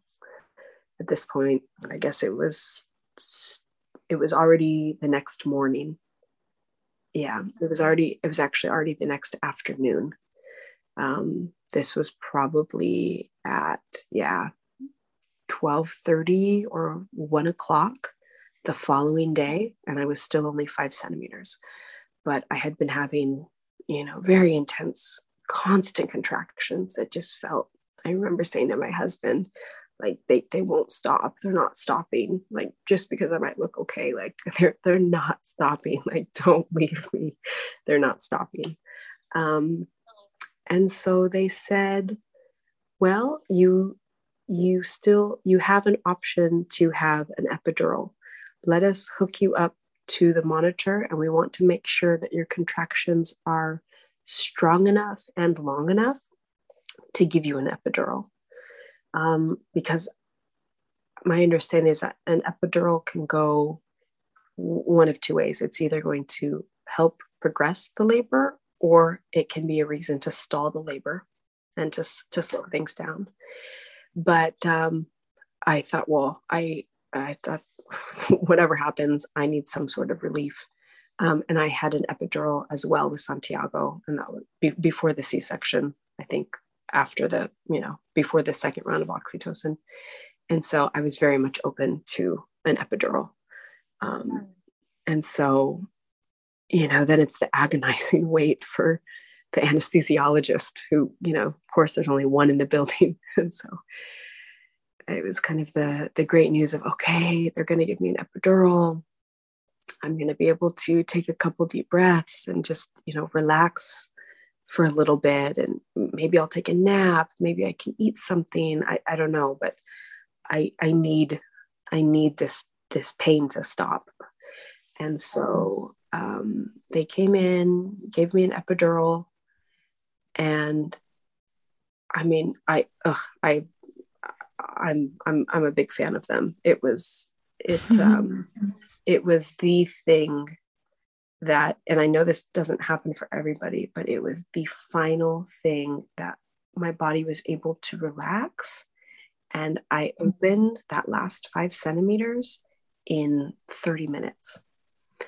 At this point, I guess it was, it was already the next morning. Yeah, it was already, it was actually already the next afternoon. Um, this was probably at, yeah, 12.30 or 1 o'clock the following day and i was still only five centimeters but i had been having you know very intense constant contractions that just felt i remember saying to my husband like they, they won't stop. They're not stopping like just because i might look okay like they're they're not stopping. Like don't leave me. They're not stopping. Um and so they said well you you still you have an option to have an epidural. Let us hook you up to the monitor and we want to make sure that your contractions are strong enough and long enough to give you an epidural. Um, because my understanding is that an epidural can go one of two ways. It's either going to help progress the labor or it can be a reason to stall the labor and to, to slow things down. But um, I thought, well, I I thought whatever happens, I need some sort of relief. Um, and I had an epidural as well with Santiago, and that was be- before the C-section. I think after the you know before the second round of oxytocin, and so I was very much open to an epidural. Um, and so, you know, then it's the agonizing wait for the anesthesiologist who you know of course there's only one in the building and so it was kind of the the great news of okay they're going to give me an epidural. I'm going to be able to take a couple deep breaths and just you know relax for a little bit. And maybe i'll take a nap. Maybe i can eat something. I, I don't know but i i need i need this this pain to stop. And so um, they came in gave me an epidural. And I mean, I, ugh, I, I'm, I'm, I'm a big fan of them. It was, it, um, it was the thing that, and I know this doesn't happen for everybody, but it was the final thing that my body was able to relax. And I opened that last five centimeters in 30 minutes.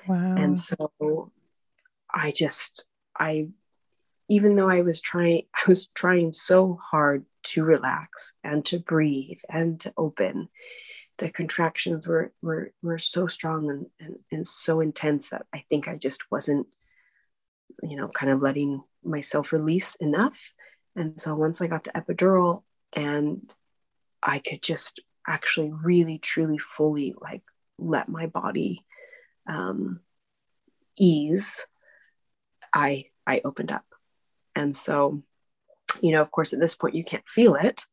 Wow. And so I just, I even though I was trying, I was trying so hard to relax and to breathe and to open. The contractions were were were so strong and, and, and so intense that I think I just wasn't, you know, kind of letting myself release enough. And so once I got the epidural and I could just actually really truly fully like let my body um, ease, I I opened up and so, you know, of course, at this point you can't feel it,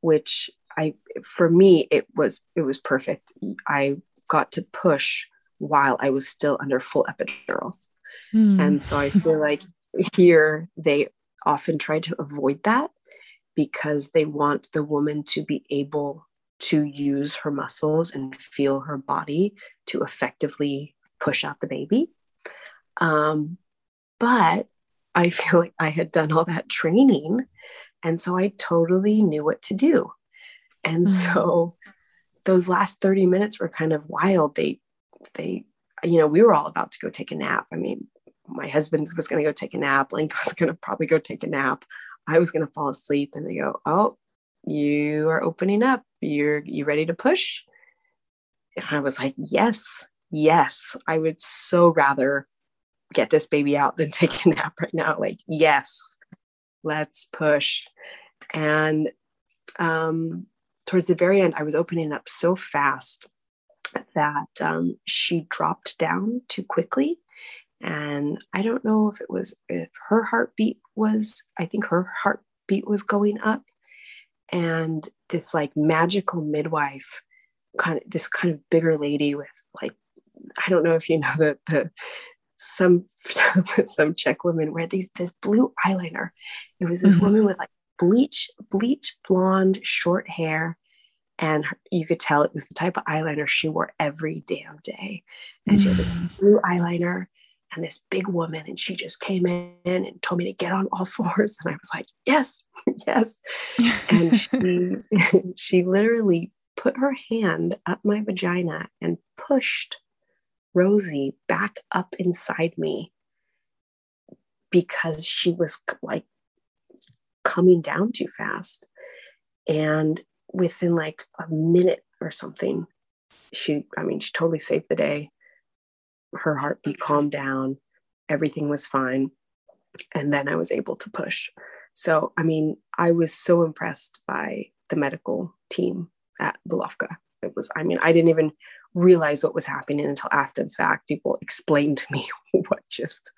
which I, for me, it was, it was perfect. I got to push while I was still under full epidural. Hmm. And so I feel like here they often try to avoid that because they want the woman to be able to use her muscles and feel her body to effectively push out the baby. Um, but I feel like I had done all that training. And so I totally knew what to do. And mm-hmm. so those last 30 minutes were kind of wild. They, they, you know, we were all about to go take a nap. I mean, my husband was going to go take a nap. Link was going to probably go take a nap. I was going to fall asleep. And they go, Oh, you are opening up. You're, you ready to push? And I was like, Yes, yes. I would so rather get this baby out than take a nap right now. Like, yes, let's push. And um, towards the very end, I was opening up so fast that um, she dropped down too quickly. And I don't know if it was, if her heartbeat was, I think her heartbeat was going up. And this like magical midwife, kind of this kind of bigger lady with like, I don't know if you know the, the some some, some Czech women wear these this blue eyeliner. It was this mm-hmm. woman with like bleach bleach blonde short hair, and her, you could tell it was the type of eyeliner she wore every damn day. And she had this blue eyeliner and this big woman, and she just came in and told me to get on all fours. And I was like, yes, yes. and she she literally put her hand up my vagina and pushed Rosie back up inside me because she was like coming down too fast. And within like a minute or something, she, I mean, she totally saved the day. Her heartbeat calmed down, everything was fine. And then I was able to push. So, I mean, I was so impressed by the medical team at Bulovka. It was, I mean, I didn't even realize what was happening until after the fact. People explained to me what just,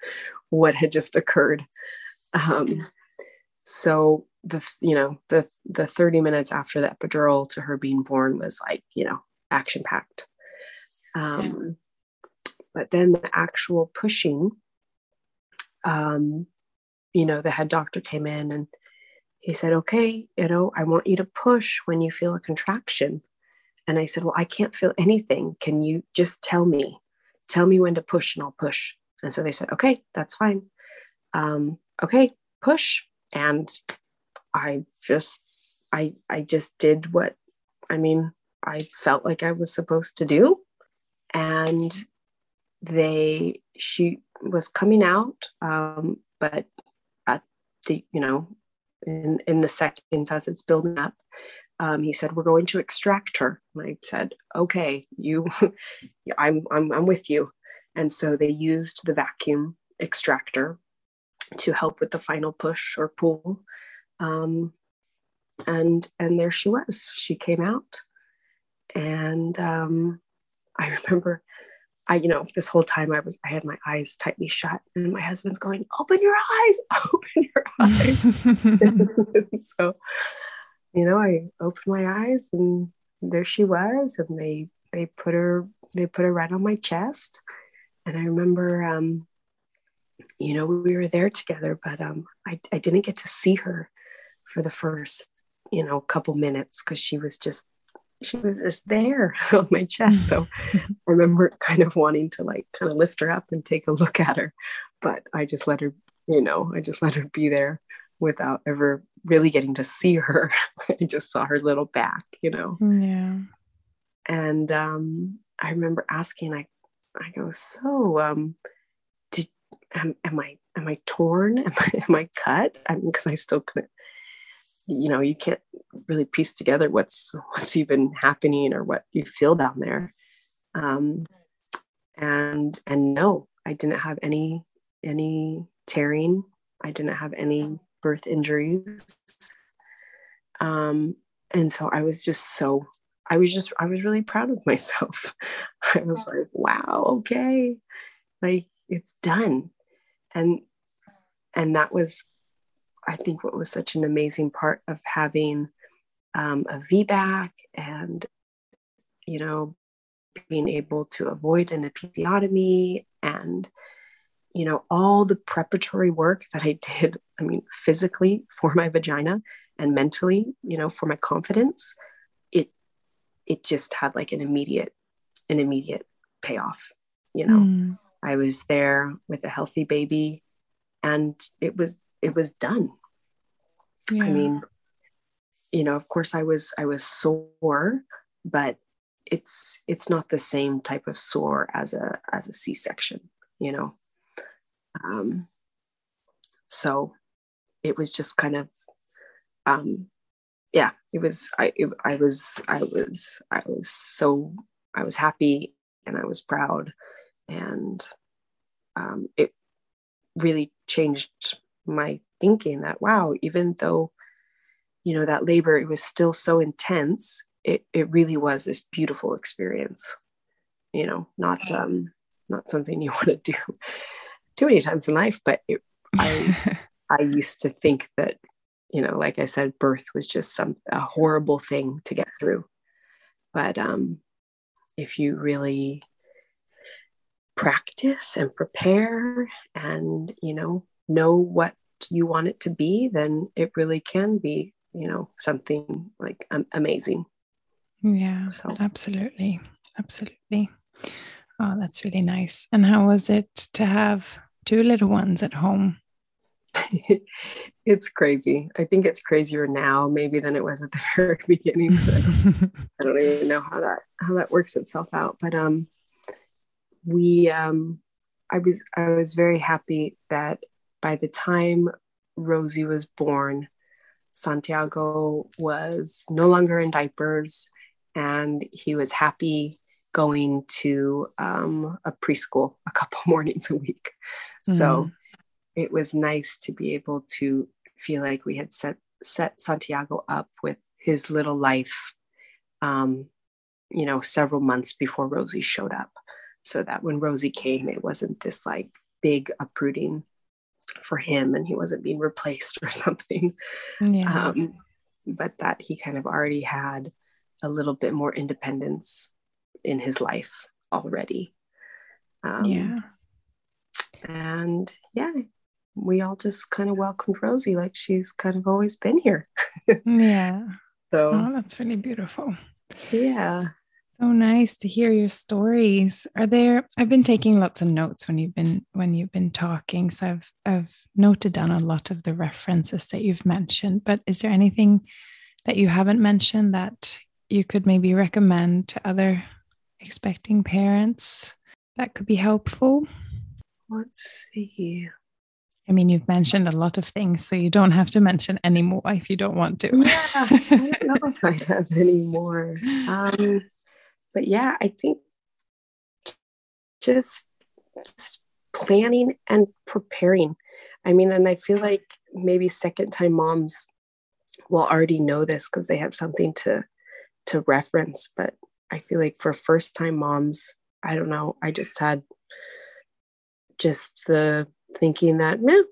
what had just occurred. Um, so the you know the the 30 minutes after the epidural to her being born was like you know action packed um but then the actual pushing um you know the head doctor came in and he said okay you know i want you to push when you feel a contraction and i said well i can't feel anything. Can you just tell me? Tell me when to push and i'll push. And so they said okay that's fine. Um okay push. And I just I I just did what I mean I felt like I was supposed to do. And they she was coming out um, but at the you know in in the seconds as it's building up um, he said we're going to extract her and I said okay you I'm, I'm I'm with you and so they used the vacuum extractor to help with the final push or pull um, and and there she was. She came out, and um, I remember, I you know this whole time I was I had my eyes tightly shut, and my husband's going, "Open your eyes, open your eyes." so, you know, I opened my eyes, and there she was, and they they put her they put her right on my chest, and I remember. Um, you know, we were there together, but um, I, I didn't get to see her for the first you know couple minutes because she was just she was just there on my chest so i remember kind of wanting to like kind of lift her up and take a look at her but i just let her you know i just let her be there without ever really getting to see her. I just saw her little back you know? Yeah. And um i remember asking i i go so um did am, am i am i torn? Am i am i cut? I mean because i still couldn't you know you can't really piece together what's what's even happening or what you feel down there. Um, and and no i didn't have any any tearing. I didn't have any birth injuries. Um, and so i was just so i was just i was really proud of myself. I was like wow okay. Like it's done. And and that was I think what was such an amazing part of having um, a VBAC and, you know, being able to avoid an episiotomy and, you know, all the preparatory work that I did, I mean, physically for my vagina and mentally, you know, for my confidence, it, it just had like an immediate, an immediate payoff, you know. Mm. I was there with a healthy baby and it was it was done. Yeah. I mean, you know, of course I was I was sore, but it's it's not the same type of sore as a as a C-section, you know. Um so it was just kind of um yeah, it was I it, I was I was I was so I was happy and I was proud and um it really changed my thinking that wow even though you know that labor it was still so intense it, it really was this beautiful experience you know not um not something you want to do too many times in life but it, i i used to think that you know like i said birth was just some a horrible thing to get through but um if you really practice and prepare and you know know what you want it to be then it really can be you know something like um, amazing Yeah, so. absolutely. Absolutely. Oh, that's really nice. And how was it to have two little ones at home? it's crazy. I think it's crazier now, maybe than it was at the very beginning. I don't even know how that how that works itself out. But um, we um, I was I was very happy that by the time Rosie was born, Santiago was no longer in diapers, and he was happy going to um, a preschool a couple mornings a week. Mm. So it was nice to be able to feel like we had set set Santiago up with his little life, um, you know, several months before Rosie showed up, so that when Rosie came, it wasn't this like big uprooting for him, and he wasn't being replaced or something. Yeah. Um, but that he kind of already had a little bit more independence in his life already. Um, yeah. And yeah, we all just kind of welcomed Rosie like she's kind of always been here. yeah. So oh, that's really beautiful. Yeah. So nice to hear your stories. Are there I've been taking lots of notes when you've been when you've been talking. So I've I've noted down a lot of the references that you've mentioned. But is there anything that you haven't mentioned that you could maybe recommend to other expecting parents that could be helpful? Let's see. I mean, you've mentioned a lot of things, so you don't have to mention any more if you don't want to. Yeah, I don't know if I have any more. Um, but yeah, I think just, just planning and preparing. I mean, and I feel like maybe second time moms will already know this because they have something to to reference. But I feel like for first time moms, I don't know. I just had just the thinking that no,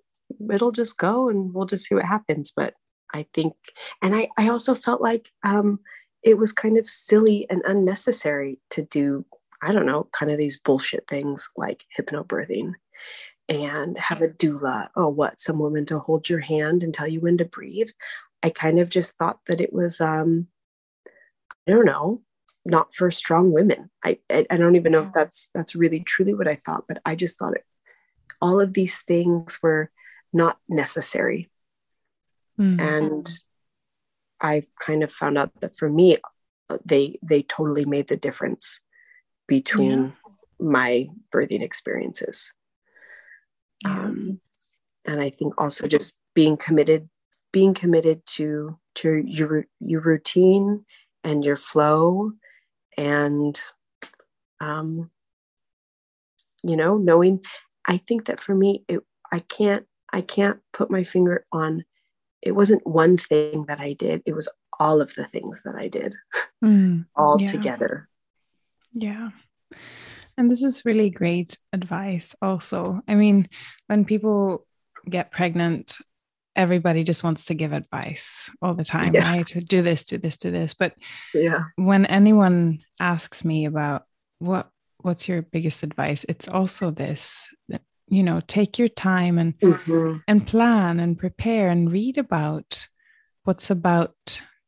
it'll just go and we'll just see what happens. But I think, and I, I also felt like um, it was kind of silly and unnecessary to do, I don't know, kind of these bullshit things like hypnobirthing and have a doula. Oh, what? Some woman to hold your hand and tell you when to breathe. I kind of just thought that it was, um, I don't know, not for strong women. I, I, I don't even know if that's that's really truly what I thought, but I just thought it all of these things were not necessary. Mm. And I kind of found out that for me, they they totally made the difference between yeah. my birthing experiences. Yeah. Um, and I think also just being committed, being committed to to your your routine and your flow, and um, you know, knowing I think that for me, it, I can't, I can't put my finger on, it wasn't one thing that I did. It was all of the things that I did mm, all yeah. together. Yeah. And this is really great advice also. I mean, when people get pregnant, everybody just wants to give advice all the time, yeah. right? Do this, do this, do this. But yeah, when anyone asks me about what what's your biggest advice it's also this you know take your time and mm-hmm. and plan and prepare and read about what's about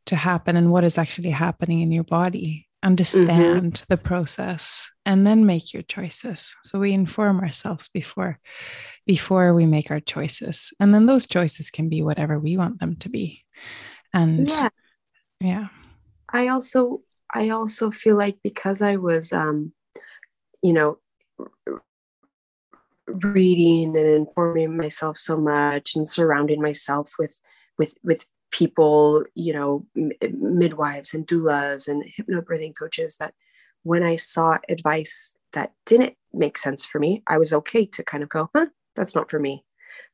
to happen and what is actually happening in your body understand mm-hmm. the process and then make your choices. So we inform ourselves before before we make our choices. And then those choices can be whatever we want them to be. And yeah. yeah. I also i also feel like because i was um you know reading and informing myself so much and surrounding myself with with with people you know m- midwives and doulas and hypnobirthing coaches that when i saw advice that didn't make sense for me i was okay to kind of go huh that's not for me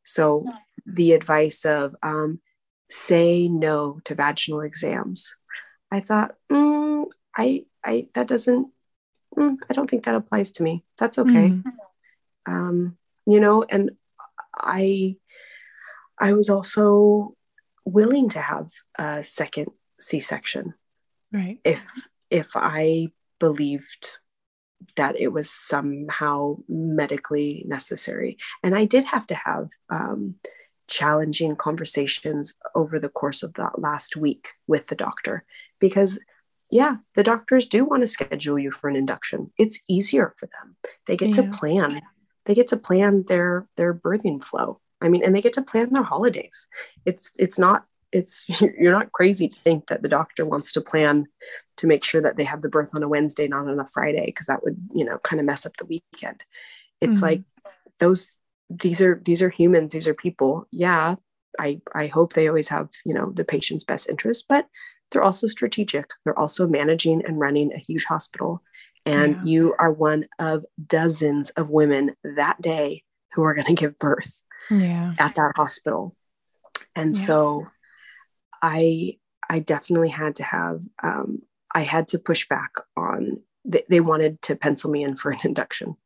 so the advice of um, say no to vaginal exams i thought mm, i i that doesn't mm, I don't think that applies to me. That's okay. Mm. Um, you know, and I, I was also willing to have a second C-section, right? If if I believed that it was somehow medically necessary, and I did have to have um, challenging conversations over the course of that last week with the doctor because yeah, the doctors do want to schedule you for an induction. It's easier for them. They get yeah. to plan. They get to plan their their birthing flow. I mean, and they get to plan their holidays. It's it's not it's you're not crazy to think that the doctor wants to plan to make sure that they have the birth on a Wednesday, not on a Friday, because that would you know kind of mess up the weekend. It's mm-hmm. like those these are these are humans. These are people. Yeah, I I hope they always have you know the patient's best interest, but they're also strategic. They're also managing and running a huge hospital. And yeah. you are one of dozens of women that day who are going to give birth yeah. at that hospital. And yeah. so I I definitely had to have um, I had to push back on they, they wanted to pencil me in for an induction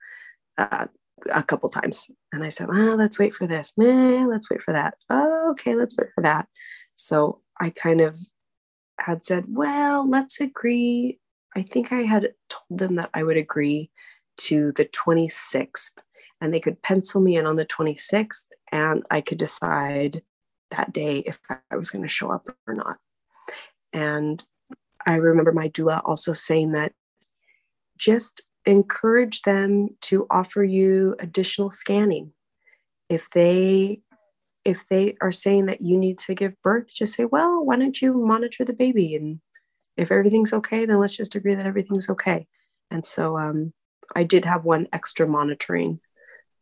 uh, a couple times and I said oh let's wait for this man let's wait for that oh, okay let's wait for that so I kind of had said, well, let's agree. I think I had told them that I would agree to the 26th and they could pencil me in on the 26th and I could decide that day if I was going to show up or not. And I remember my doula also saying that just encourage them to offer you additional scanning. If they if they are saying that you need to give birth, just say, well, why don't you monitor the baby? And if everything's okay, then let's just agree that everything's okay. And so um, I did have one extra monitoring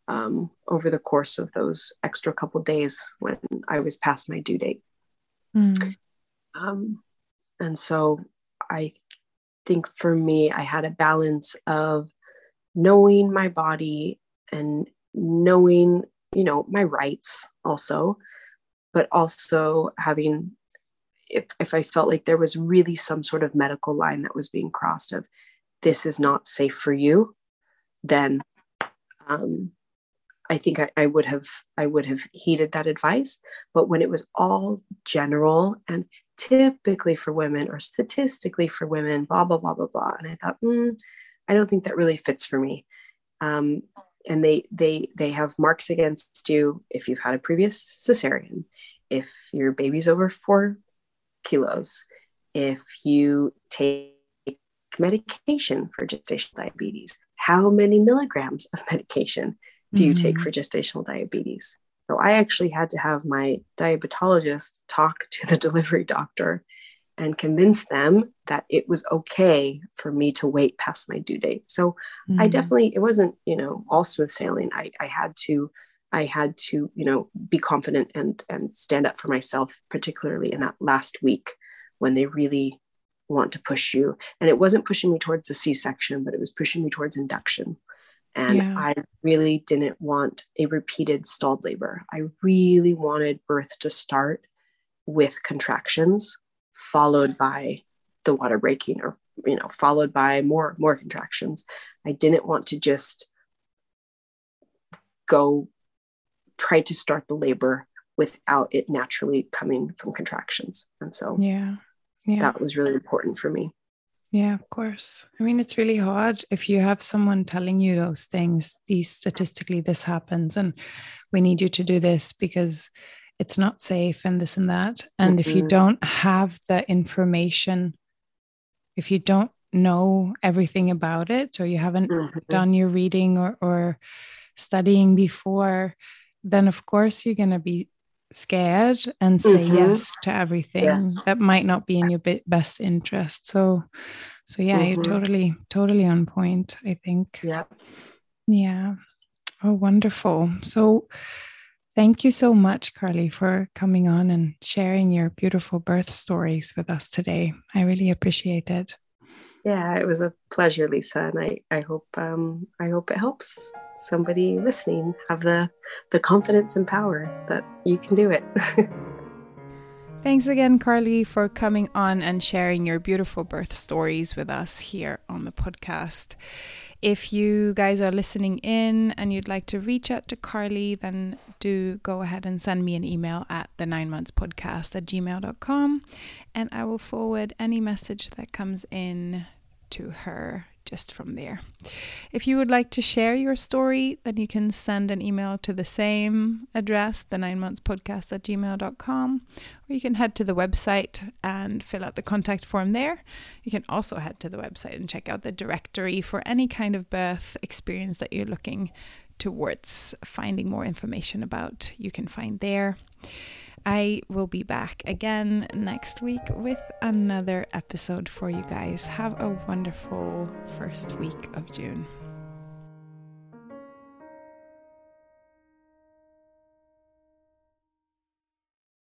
um, over the course of those extra couple days when I was past my due date. Mm. Um, and so I think for me, I had a balance of knowing my body and knowing you know my rights also but also having if, if i felt like there was really some sort of medical line that was being crossed of this is not safe for you then um, i think I, I would have i would have heeded that advice. But when it was all general and typically for women or statistically for women blah blah blah blah blah and i thought mm, i don't think that really fits for me. Um, and they they they have marks against you if you've had a previous cesarean if your baby's over four kilos if you take medication for gestational diabetes. How many milligrams of medication do you mm-hmm. take for gestational diabetes so i actually had to have my diabetologist talk to the delivery doctor and convince them that it was okay for me to wait past my due date. So mm-hmm. I definitely, it wasn't, you know, all smooth sailing. I, I had to, I had to, you know, be confident and, and stand up for myself, particularly in that last week when they really want to push you. And it wasn't pushing me towards a C-section, but it was pushing me towards induction. And yeah. I really didn't want a repeated stalled labor. I really wanted birth to start with contractions followed by the water breaking or you know followed by more more contractions. I didn't want to just go try to start the labor without it naturally coming from contractions. And so yeah. Yeah. that was really important for me yeah of course i mean it's really hard if you have someone telling you those things these statistically this happens and we need you to do this because it's not safe and this and that. And mm-hmm. if you don't have the information, if you don't know everything about it or you haven't mm-hmm. done your reading or, or studying before, then of course you're going to be scared and say mm-hmm. yes to everything yes. that might not be in your best interest. So, so yeah, you're mm-hmm. totally, totally on point, I think. Yeah. Yeah. Oh, wonderful. So, Thank you so much, Carly, for coming on and sharing your beautiful birth stories with us today. I really appreciate it. Yeah, it was a pleasure, Lisa, and I, I hope um, I hope it helps somebody listening have the the confidence and power that you can do it. Thanks again, Carly, for coming on and sharing your beautiful birth stories with us here on the podcast. If you guys are listening in and you'd like to reach out to Carly, then do go ahead and send me an email at the nine months podcast at gmail.com and I will forward any message that comes in to her just from there. If you would like to share your story, then you can send an email to the same address, the nine months podcast at gmail.com, or you can head to the website and fill out the contact form there. You can also head to the website and check out the directory for any kind of birth experience that you're looking towards finding more information about. You can find there. I will be back again next week with another episode for you guys. Have a wonderful first week of June.